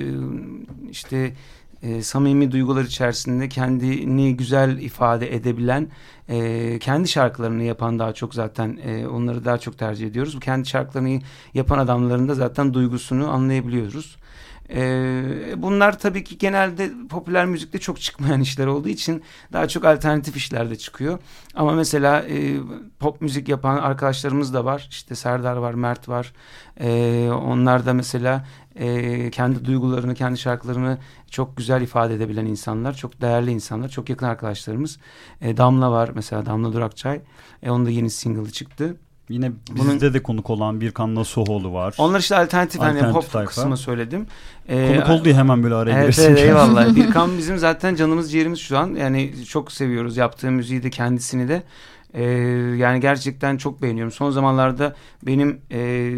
işte e, samimi duygular içerisinde kendini güzel ifade edebilen, e, kendi şarkılarını yapan daha çok zaten e, onları daha çok tercih ediyoruz. Bu kendi şarkılarını yapan adamların da zaten duygusunu anlayabiliyoruz. Ee, bunlar tabii ki genelde popüler müzikte çok çıkmayan işler olduğu için daha çok alternatif işlerde çıkıyor. Ama mesela e, pop müzik yapan arkadaşlarımız da var. İşte Serdar var, Mert var. Ee, onlar da mesela e, kendi duygularını, kendi şarkılarını çok güzel ifade edebilen insanlar. Çok değerli insanlar, çok yakın arkadaşlarımız. E, Damla var mesela, Damla Durakçay. E, onun da yeni single'ı çıktı. Yine Bunun- bizde de konuk olan Birkan Nasuhoğlu var. Onlar işte alternatif, hani Alternatif pop tayfa. kısmı söyledim. Ee, Konuk oldu diye hemen böyle araya Evet, girersin. evet eyvallah. Birkan bizim zaten canımız ciğerimiz şu an. Yani çok seviyoruz yaptığı müziği de kendisini de. Ee, yani gerçekten çok beğeniyorum. Son zamanlarda benim e,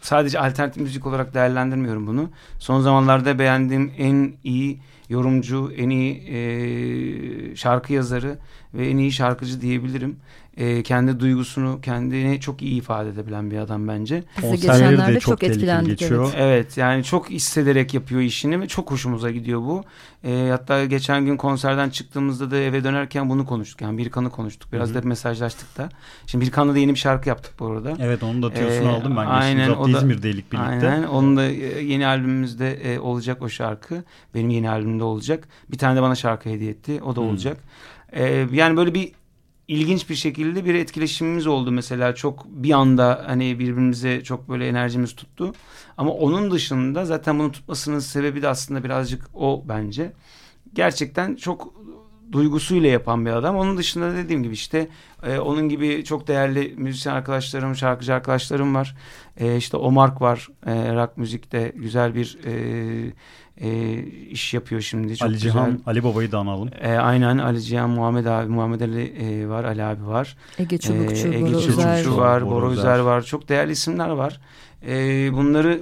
sadece alternatif müzik olarak değerlendirmiyorum bunu. Son zamanlarda beğendiğim en iyi yorumcu, en iyi e, şarkı yazarı ve en iyi şarkıcı diyebilirim. E, kendi duygusunu kendini çok iyi ifade edebilen bir adam bence. Konserleri de geçenlerde çok çok, etkilendik. geçiyor. Evet. Evet yani çok hissederek yapıyor işini ve çok hoşumuza gidiyor bu. E, hatta geçen gün konserden çıktığımızda da eve dönerken bunu konuştuk. Yani Birkan'ı konuştuk. Biraz Hı da hı. mesajlaştık da. Şimdi Birkan'la da yeni bir şarkı yaptık bu arada. Evet onun da tiyosunu Ee, aldım ben. aynen, o da- İzmir'deydik birlikte. Aynen. Onun da e, yeni albümümüzde e, olacak o şarkı. Benim yeni albümümde olacak. Bir tane de bana şarkı hediye etti. O da Hmm. olacak. E, yani böyle bir ilginç bir şekilde bir etkileşimimiz oldu mesela. Çok bir anda hani birbirimize çok böyle enerjimiz tuttu. Ama onun dışında zaten bunun tutmasının sebebi de aslında birazcık o bence. Gerçekten çok duygusuyla yapan bir adam. Onun dışında dediğim gibi işte e, onun gibi çok değerli müzisyen arkadaşlarım, şarkıcı arkadaşlarım var. E, işte Omark var. E, rock müzikte güzel bir e, e, iş yapıyor şimdi. Çok Ali güzel. Cihan, Ali Baba'yı da analım. E, aynen Ali Cihan, Muhammed abi, Muhammed Ali e, var, Ali abi var. Ege Çubukçu, Ee, Ege Bora Çubukçu. Çubukçu. var, Özer. Özer var. Çok değerli isimler var. E, bunları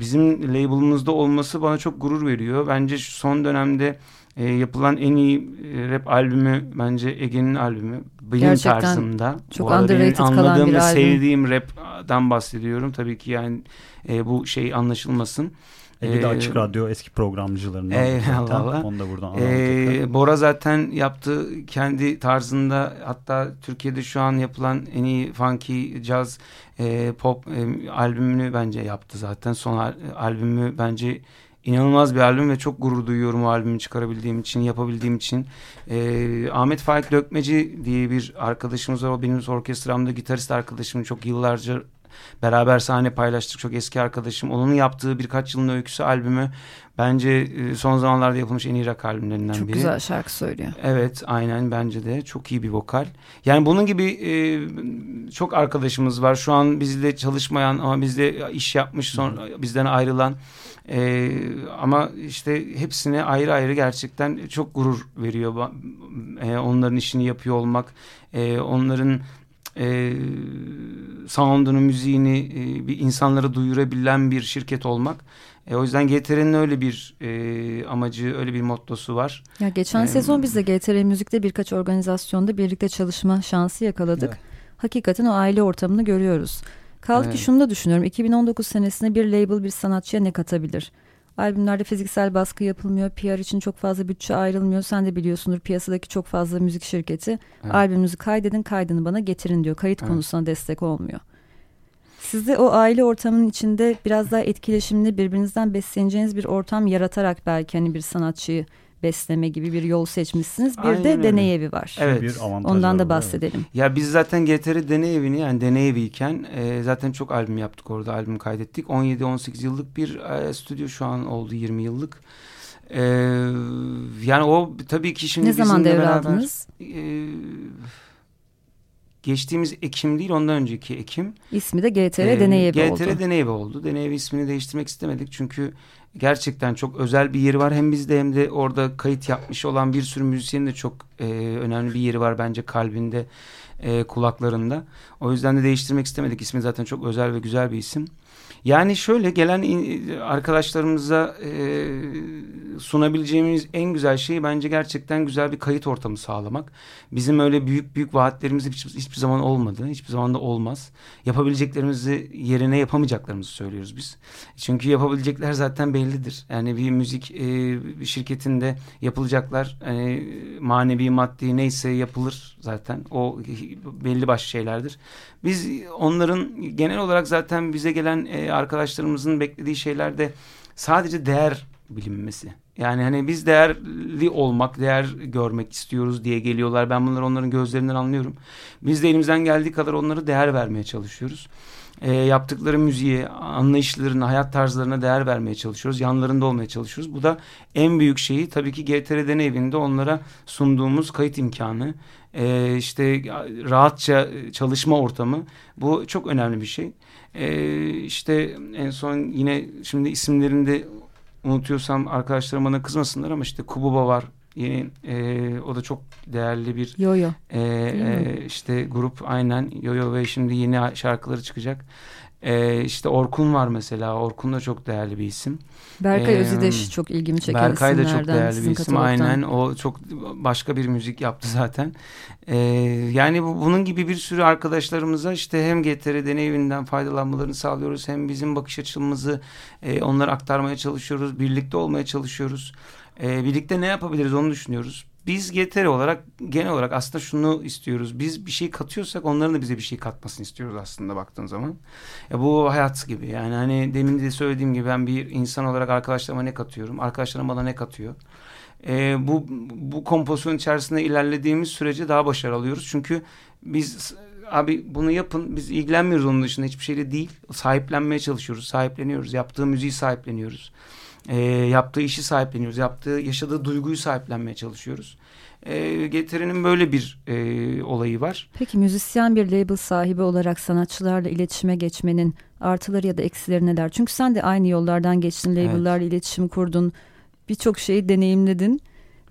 bizim label'ımızda olması bana çok gurur veriyor. Bence şu son dönemde e, yapılan en iyi e, rap albümü bence Ege'nin albümü. Benim Gerçekten tarzımda. Çok underrated kalan bir albüm. sevdiğim rap'dan bahsediyorum. Tabii ki yani e, bu şey anlaşılmasın. Ege de Açık Radyo eski programcılarından. Eyvallah. Onu da buradan ee, Bora zaten yaptığı kendi tarzında hatta Türkiye'de şu an yapılan en iyi funky, jazz, e, pop e, albümünü bence yaptı zaten. Son al, albümü bence inanılmaz bir albüm ve çok gurur duyuyorum o albümü çıkarabildiğim için, yapabildiğim için. Ee, Ahmet Faik Dökmeci diye bir arkadaşımız var. O benim orkestramda gitarist arkadaşım. Çok yıllarca beraber sahne paylaştık. Çok eski arkadaşım. Onun yaptığı birkaç yılın öyküsü albümü bence e, son zamanlarda yapılmış en iyi rock albümlerinden çok biri. Çok güzel şarkı söylüyor. Evet aynen bence de. Çok iyi bir vokal. Yani bunun gibi e, çok arkadaşımız var. Şu an bizle çalışmayan ama bizde iş yapmış sonra bizden ayrılan ee, ama işte hepsine ayrı ayrı gerçekten çok gurur veriyor. Ee, onların işini yapıyor olmak, ee, onların e, sound'unu, müziğini e, bir insanlara duyurabilen bir şirket olmak. E, o yüzden GTR'nin öyle bir e, amacı, öyle bir mottosu var. Ya geçen ee, sezon biz de GTR Müzik'te birkaç organizasyonda birlikte çalışma şansı yakaladık. Evet. Hakikaten o aile ortamını görüyoruz. Kaldı evet. ki şunu da düşünüyorum. 2019 senesinde bir label bir sanatçıya ne katabilir? Albümlerde fiziksel baskı yapılmıyor. PR için çok fazla bütçe ayrılmıyor. Sen de biliyorsundur piyasadaki çok fazla müzik şirketi evet. albümünüzü kaydedin kaydını bana getirin diyor. Kayıt evet. konusuna destek olmuyor. Siz de o aile ortamının içinde biraz daha etkileşimli birbirinizden besleneceğiniz bir ortam yaratarak belki hani bir sanatçıyı besleme gibi bir yol seçmişsiniz. Bir Aynen de öyle. deney evi var. Evet. Bir Ondan da bahsedelim. Evet. Ya biz zaten GTR deney evini yani deney eviyken e, zaten çok albüm yaptık orada albüm kaydettik. 17-18 yıllık bir e, stüdyo şu an oldu 20 yıllık. Ee, yani o tabii ki şimdi ne zaman devraldınız? E, geçtiğimiz Ekim değil ondan önceki Ekim. İsmi de GTR ee, Deney Evi GTR oldu. GTR Deney Evi oldu. Deney Evi ismini değiştirmek istemedik çünkü gerçekten çok özel bir yeri var. Hem bizde hem de orada kayıt yapmış olan bir sürü müzisyenin de çok e, önemli bir yeri var bence kalbinde, e, kulaklarında. O yüzden de değiştirmek istemedik. İsmi zaten çok özel ve güzel bir isim. Yani şöyle gelen arkadaşlarımıza e, sunabileceğimiz en güzel şey bence gerçekten güzel bir kayıt ortamı sağlamak. Bizim öyle büyük büyük vaatlerimiz hiçbir, hiçbir zaman olmadı. Hiçbir zaman da olmaz. Yapabileceklerimizi yerine yapamayacaklarımızı söylüyoruz biz. Çünkü yapabilecekler zaten bellidir. Yani bir müzik e, şirketinde yapılacaklar hani manevi maddi neyse yapılır zaten. O belli başlı şeylerdir. Biz onların genel olarak zaten bize gelen e, arkadaşlarımızın beklediği şeyler de sadece değer bilinmesi. Yani hani biz değerli olmak, değer görmek istiyoruz diye geliyorlar. Ben bunları onların gözlerinden anlıyorum. Biz de elimizden geldiği kadar onlara değer vermeye çalışıyoruz. E, yaptıkları müziğe, anlayışlarına, hayat tarzlarına değer vermeye çalışıyoruz. Yanlarında olmaya çalışıyoruz. Bu da en büyük şeyi tabii ki GTR'den evinde onlara sunduğumuz kayıt imkanı. E, işte rahatça çalışma ortamı. Bu çok önemli bir şey. E, işte en son yine şimdi isimlerinde unutuyorsam arkadaşlarım bana kızmasınlar ama işte Kububa var. Yeni e, o da çok değerli bir yo yo. E, e, işte grup aynen yo yo ve şimdi yeni şarkıları çıkacak. E, işte Orkun var mesela. Orkun da çok değerli bir isim. Berkay ee, Özdeş çok ilgimi çeken Berkay da çok değerli bir isim. Aynen o çok başka bir müzik yaptı zaten. Ee, yani bu, bunun gibi bir sürü arkadaşlarımıza işte hem GTR deney evinden faydalanmalarını sağlıyoruz. Hem bizim bakış açımızı e, onlara aktarmaya çalışıyoruz. Birlikte olmaya çalışıyoruz. E, birlikte ne yapabiliriz onu düşünüyoruz biz GTR olarak genel olarak aslında şunu istiyoruz. Biz bir şey katıyorsak onların da bize bir şey katmasını istiyoruz aslında baktığın zaman. Ya bu hayat gibi. Yani hani demin de söylediğim gibi ben bir insan olarak arkadaşlarıma ne katıyorum? Arkadaşlarım bana ne katıyor? Ee, bu bu kompozisyon içerisinde ilerlediğimiz sürece daha başarılı alıyoruz. Çünkü biz abi bunu yapın biz ilgilenmiyoruz onun dışında hiçbir şeyle değil. Sahiplenmeye çalışıyoruz. Sahipleniyoruz. Yaptığı müziği sahipleniyoruz e, yaptığı işi sahipleniyoruz. Yaptığı, yaşadığı duyguyu sahiplenmeye çalışıyoruz. E, Getirinin böyle bir e, olayı var. Peki müzisyen bir label sahibi olarak sanatçılarla iletişime geçmenin artıları ya da eksileri neler? Çünkü sen de aynı yollardan geçtin, label'larla evet. iletişim kurdun, birçok şeyi deneyimledin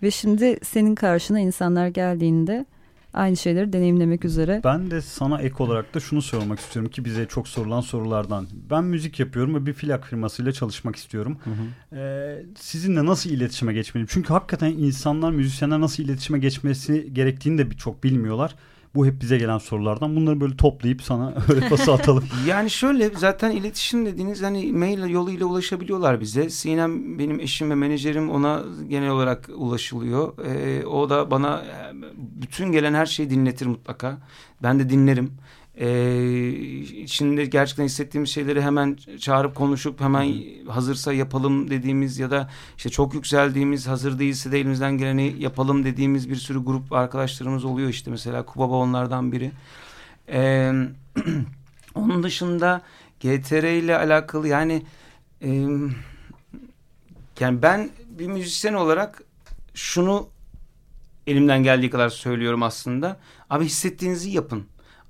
ve şimdi senin karşına insanlar geldiğinde aynı şeyleri deneyimlemek üzere. Ben de sana ek olarak da şunu sormak istiyorum ki bize çok sorulan sorulardan. Ben müzik yapıyorum ve bir plak firmasıyla çalışmak istiyorum. Hı hı. Ee, sizinle nasıl iletişime geçmeliyim? Çünkü hakikaten insanlar müzisyenler nasıl iletişime geçmesi gerektiğini de çok bilmiyorlar. Bu hep bize gelen sorulardan. Bunları böyle toplayıp sana öyle pası atalım. yani şöyle zaten iletişim dediğiniz hani mail yoluyla ulaşabiliyorlar bize. Sinem benim eşim ve menajerim ona genel olarak ulaşılıyor. Ee, o da bana bütün gelen her şeyi dinletir mutlaka. Ben de dinlerim e, içinde gerçekten hissettiğimiz şeyleri hemen çağırıp konuşup hemen hazırsa yapalım dediğimiz ya da işte çok yükseldiğimiz hazır değilse de elimizden geleni yapalım dediğimiz bir sürü grup arkadaşlarımız oluyor işte mesela Kubaba onlardan biri. E, onun dışında GTR ile alakalı yani e, yani ben bir müzisyen olarak şunu elimden geldiği kadar söylüyorum aslında. Abi hissettiğinizi yapın.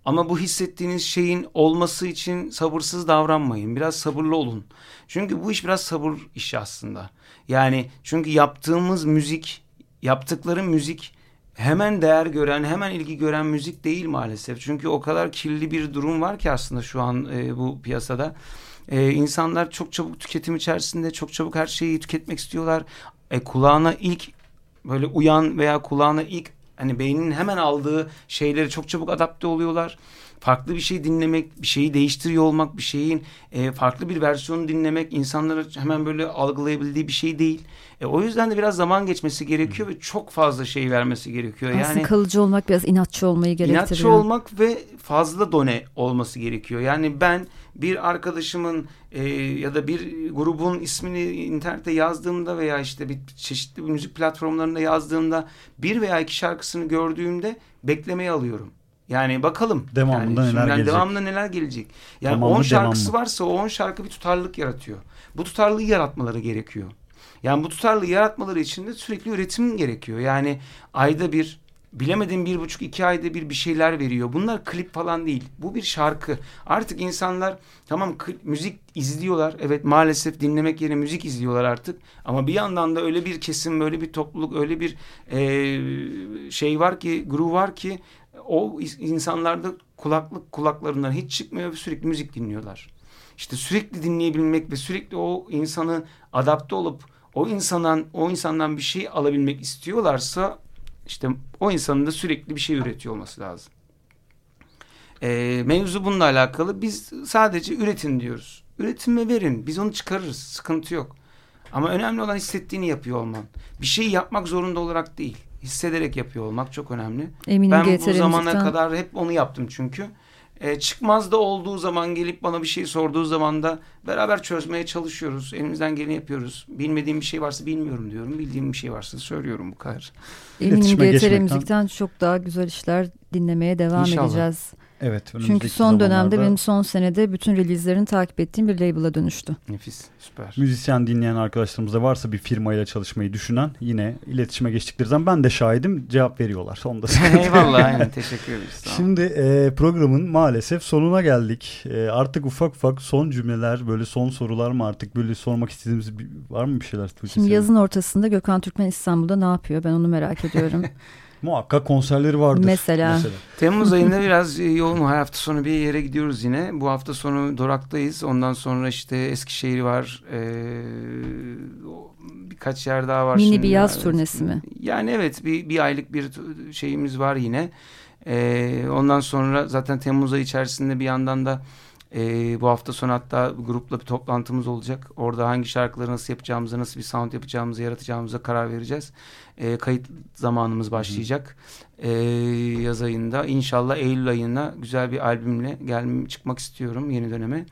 Ama bu hissettiğiniz şeyin olması için sabırsız davranmayın. Biraz sabırlı olun. Çünkü bu iş biraz sabır işi aslında. Yani çünkü yaptığımız müzik, yaptıkları müzik hemen değer gören, hemen ilgi gören müzik değil maalesef. Çünkü o kadar kirli bir durum var ki aslında şu an e, bu piyasada. E, insanlar çok çabuk tüketim içerisinde, çok çabuk her şeyi tüketmek istiyorlar. E, kulağına ilk böyle uyan veya kulağına ilk Hani beynin hemen aldığı şeyleri çok çabuk adapte oluyorlar. Farklı bir şey dinlemek, bir şeyi değiştiriyor olmak, bir şeyin e, farklı bir versiyonu dinlemek insanlara hemen böyle algılayabildiği bir şey değil. E, o yüzden de biraz zaman geçmesi gerekiyor ve çok fazla şey vermesi gerekiyor. Aslında yani kalıcı olmak biraz inatçı olmayı gerektiriyor. İnatçı olmak ve fazla done olması gerekiyor. Yani ben bir arkadaşımın e, ya da bir grubun ismini internette yazdığımda veya işte bir çeşitli müzik platformlarında yazdığımda bir veya iki şarkısını gördüğümde beklemeye alıyorum. Yani bakalım. Devamında yani neler gelecek. Devamında neler gelecek. Yani 10 şarkısı devamlı. varsa o 10 şarkı bir tutarlılık yaratıyor. Bu tutarlılığı yaratmaları gerekiyor. Yani bu tutarlılığı yaratmaları için de sürekli üretim gerekiyor. Yani ayda bir bilemediğim bir buçuk iki ayda bir bir şeyler veriyor. Bunlar klip falan değil. Bu bir şarkı. Artık insanlar tamam müzik izliyorlar. Evet maalesef dinlemek yerine müzik izliyorlar artık. Ama bir yandan da öyle bir kesim, öyle bir topluluk, öyle bir e, şey var ki, grup var ki o insanlarda kulaklık kulaklarından hiç çıkmıyor ve sürekli müzik dinliyorlar. İşte sürekli dinleyebilmek ve sürekli o insanı adapte olup o insandan o insandan bir şey alabilmek istiyorlarsa işte o insanın da sürekli bir şey üretiyor olması lazım. E, mevzu bununla alakalı. Biz sadece üretin diyoruz. Üretime verin. Biz onu çıkarırız. Sıkıntı yok. Ama önemli olan hissettiğini yapıyor olman. Bir şeyi yapmak zorunda olarak değil. Hissederek yapıyor olmak çok önemli. Eminim ben bu zamana kadar hep onu yaptım çünkü. E, çıkmaz da olduğu zaman gelip bana bir şey sorduğu zaman da beraber çözmeye çalışıyoruz. Elimizden geleni yapıyoruz. Bilmediğim bir şey varsa bilmiyorum diyorum. Bildiğim bir şey varsa söylüyorum bu kadar. Eminim GTR Müzik'ten çok daha güzel işler dinlemeye devam İnşallah. edeceğiz. Evet. Çünkü son zamanlarda... dönemde benim son senede bütün release'lerini takip ettiğim bir label'a dönüştü. Nefis, süper. Müzisyen dinleyen arkadaşlarımızda varsa bir firmayla çalışmayı düşünen yine iletişime geçtikleri zaman ben de şahidim cevap veriyorlar. Onu da Eyvallah aynen teşekkür ederiz. Tamam. Şimdi e, programın maalesef sonuna geldik. E, artık ufak ufak son cümleler böyle son sorular mı artık böyle sormak istediğimiz bir, var mı bir şeyler? Şimdi yazın ortasında Gökhan Türkmen İstanbul'da ne yapıyor ben onu merak ediyorum. Muhakkak konserleri vardır. Mesela. Mesela. Temmuz ayında biraz yoğun her hafta sonu bir yere gidiyoruz yine. Bu hafta sonu Dorak'tayız. Ondan sonra işte Eskişehir var. Ee, birkaç yer daha var. Mini bir yaz turnesi mi? Yani evet bir, bir aylık bir şeyimiz var yine. Ee, ondan sonra zaten Temmuz ayı içerisinde bir yandan da e, bu hafta sonu hatta grupla bir toplantımız olacak. Orada hangi şarkıları nasıl yapacağımıza, nasıl bir sound yapacağımıza, yaratacağımıza karar vereceğiz. E, kayıt zamanımız başlayacak. E, yaz ayında. İnşallah Eylül ayına güzel bir albümle gel çıkmak istiyorum yeni döneme.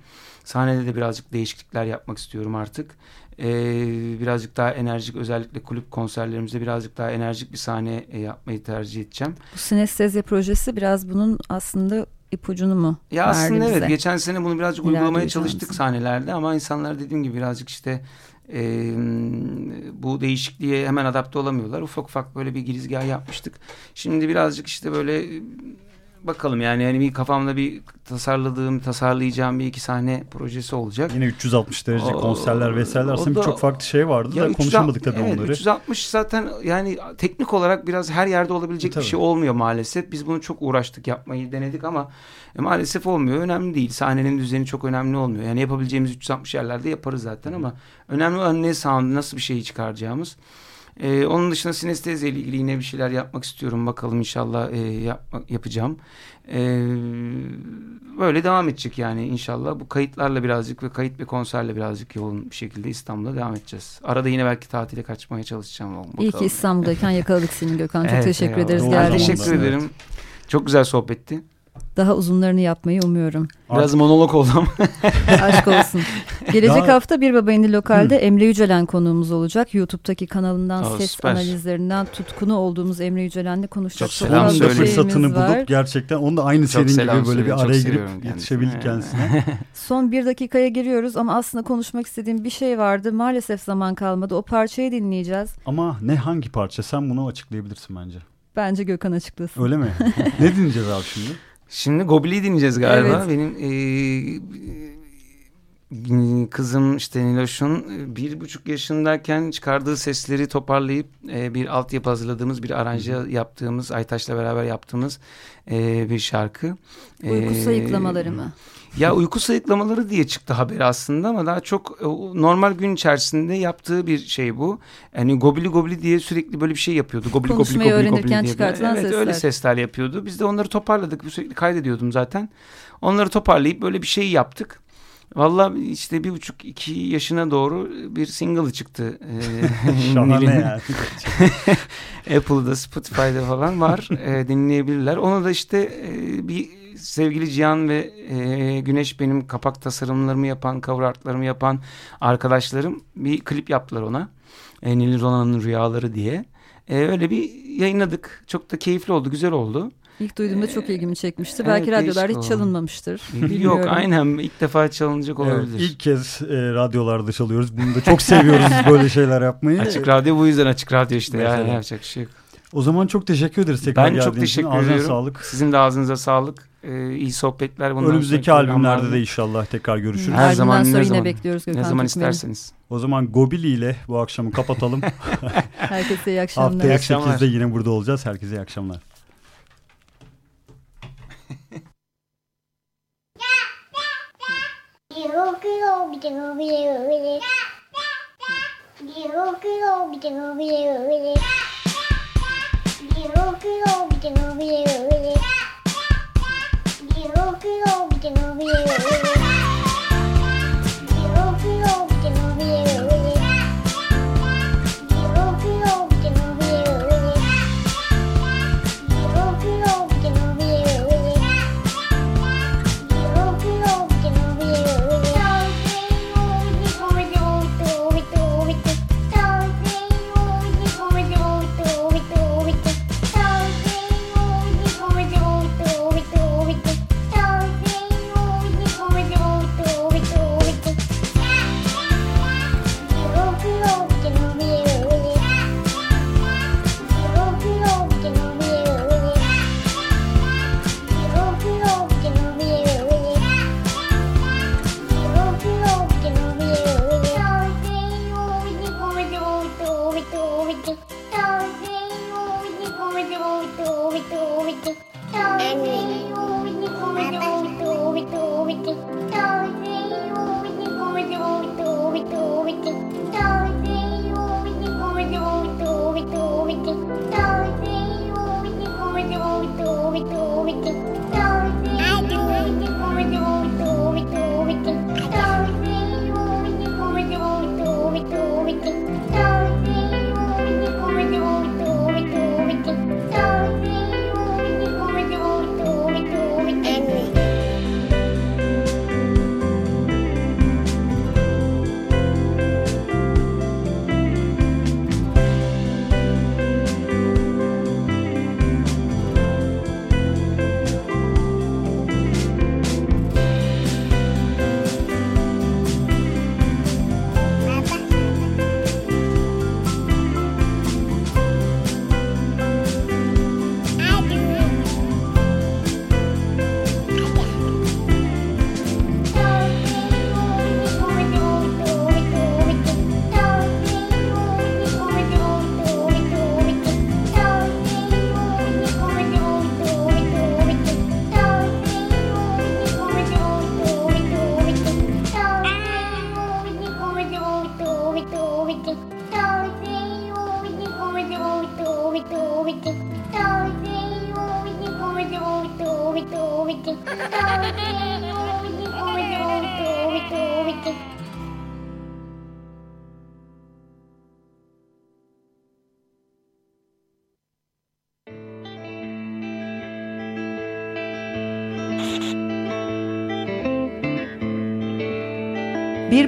Sahnede de birazcık değişiklikler yapmak istiyorum artık. Ee, birazcık daha enerjik özellikle kulüp konserlerimizde birazcık daha enerjik bir sahne e, yapmayı tercih edeceğim. Bu sinestezya projesi biraz bunun aslında ipucunu mu Ya aslında bize? evet geçen sene bunu birazcık uygulamaya çalıştık sahnelerde ama insanlar dediğim gibi birazcık işte e, bu değişikliğe hemen adapte olamıyorlar. Ufak ufak böyle bir girizgah yapmıştık. Şimdi birazcık işte böyle bakalım yani yani bir kafamda bir tasarladığım, tasarlayacağım bir iki sahne projesi olacak. Yine 360 derece o, konserler vesaireler aslında birçok farklı şey vardı da 360, konuşamadık tabii evet, onları. 360 zaten yani teknik olarak biraz her yerde olabilecek tabii. bir şey olmuyor maalesef. Biz bunu çok uğraştık yapmayı denedik ama e, maalesef olmuyor. Önemli değil. Sahnenin düzeni çok önemli olmuyor. Yani yapabileceğimiz 360 yerlerde yaparız zaten ama önemli olan ne sound, nasıl bir şeyi çıkaracağımız. Ee, onun dışında sinestezi ile ilgili yine bir şeyler yapmak istiyorum. Bakalım inşallah e, yapma, yapacağım. Ee, böyle devam edecek yani inşallah. Bu kayıtlarla birazcık ve kayıt ve konserle birazcık yoğun bir şekilde İstanbul'da devam edeceğiz. Arada yine belki tatile kaçmaya çalışacağım. Bakalım. İyi ki İstanbul'dayken yakaladık seni Gökhan. Çok evet, teşekkür ederiz geldiğin için. Teşekkür ederim. Çok güzel sohbetti. Daha uzunlarını yapmayı umuyorum. Biraz monolog oldum. Aşk olsun. Gelecek Daha... hafta Bir Baba İndi Lokal'de Hı. Emre Yücelen konuğumuz olacak. YouTube'daki kanalından Aa, ses süper. analizlerinden tutkunu olduğumuz Emre Yücelen'le konuşacak. Çok selam söyle. fırsatını var. bulup gerçekten onu da aynı Çok senin gibi böyle bir araya girip yetişebildik kendisine. Son bir dakikaya giriyoruz ama aslında konuşmak istediğim bir şey vardı. Maalesef zaman kalmadı. O parçayı dinleyeceğiz. Ama ne hangi parça? Sen bunu açıklayabilirsin bence. Bence Gökhan açıklasın. Öyle mi? ne dinleyeceğiz abi şimdi? Şimdi Gobli dinleyeceğiz galiba. Evet. Benim e, kızım işte Niloş'un bir buçuk yaşındayken çıkardığı sesleri toparlayıp e, bir altyapı hazırladığımız bir aranje yaptığımız Aytaş'la beraber yaptığımız e, bir şarkı. Uyku sayıklamaları mı? Ya uyku sayıklamaları diye çıktı haber aslında ama daha çok e, normal gün içerisinde yaptığı bir şey bu. Yani gobili gobili diye sürekli böyle bir şey yapıyordu. Gobili gobili gobili gobili diye. çıkartılan evet, sesler. öyle sesler yapıyordu. Biz de onları toparladık. Sürekli kaydediyordum zaten. Onları toparlayıp böyle bir şey yaptık. Valla işte bir buçuk iki yaşına doğru bir single çıktı. Ee, Şahane yani. Apple'da Spotify'da falan var. e, dinleyebilirler. Onu da işte e, bir sevgili Cihan ve e, Güneş benim kapak tasarımlarımı yapan, cover artlarımı yapan arkadaşlarım bir klip yaptılar ona. E, Nil Rona'nın Rüyaları diye. E, öyle bir yayınladık. Çok da keyifli oldu, güzel oldu. İlk duyduğumda çok ilgimi çekmişti. Evet, Belki radyolar hiç çalınmamıştır. Yok aynen ilk defa çalınacak olabilir. Evet, ilk kez e, radyolarda çalıyoruz. Bunu da çok seviyoruz böyle şeyler yapmayı. Açık radyo bu yüzden açık radyo işte. Yani yapacak şey yok. O zaman çok teşekkür ederiz tekrar Ben çok teşekkür için. ediyorum. Sağlık. Sizin de ağzınıza sağlık. Ee, iyi sohbetler. Bundan Önümüzdeki albümlerde de inşallah tekrar görüşürüz. Her, zaman, sonra ne yine zaman, bekliyoruz Gökhan Ne zaman Türkmen'i. isterseniz. O zaman Gobili ile bu akşamı kapatalım. Herkese iyi akşamlar. Haftaya iyi akşamlar. 8'de yine burada olacağız. Herkese iyi akşamlar. Yeah. Thank you.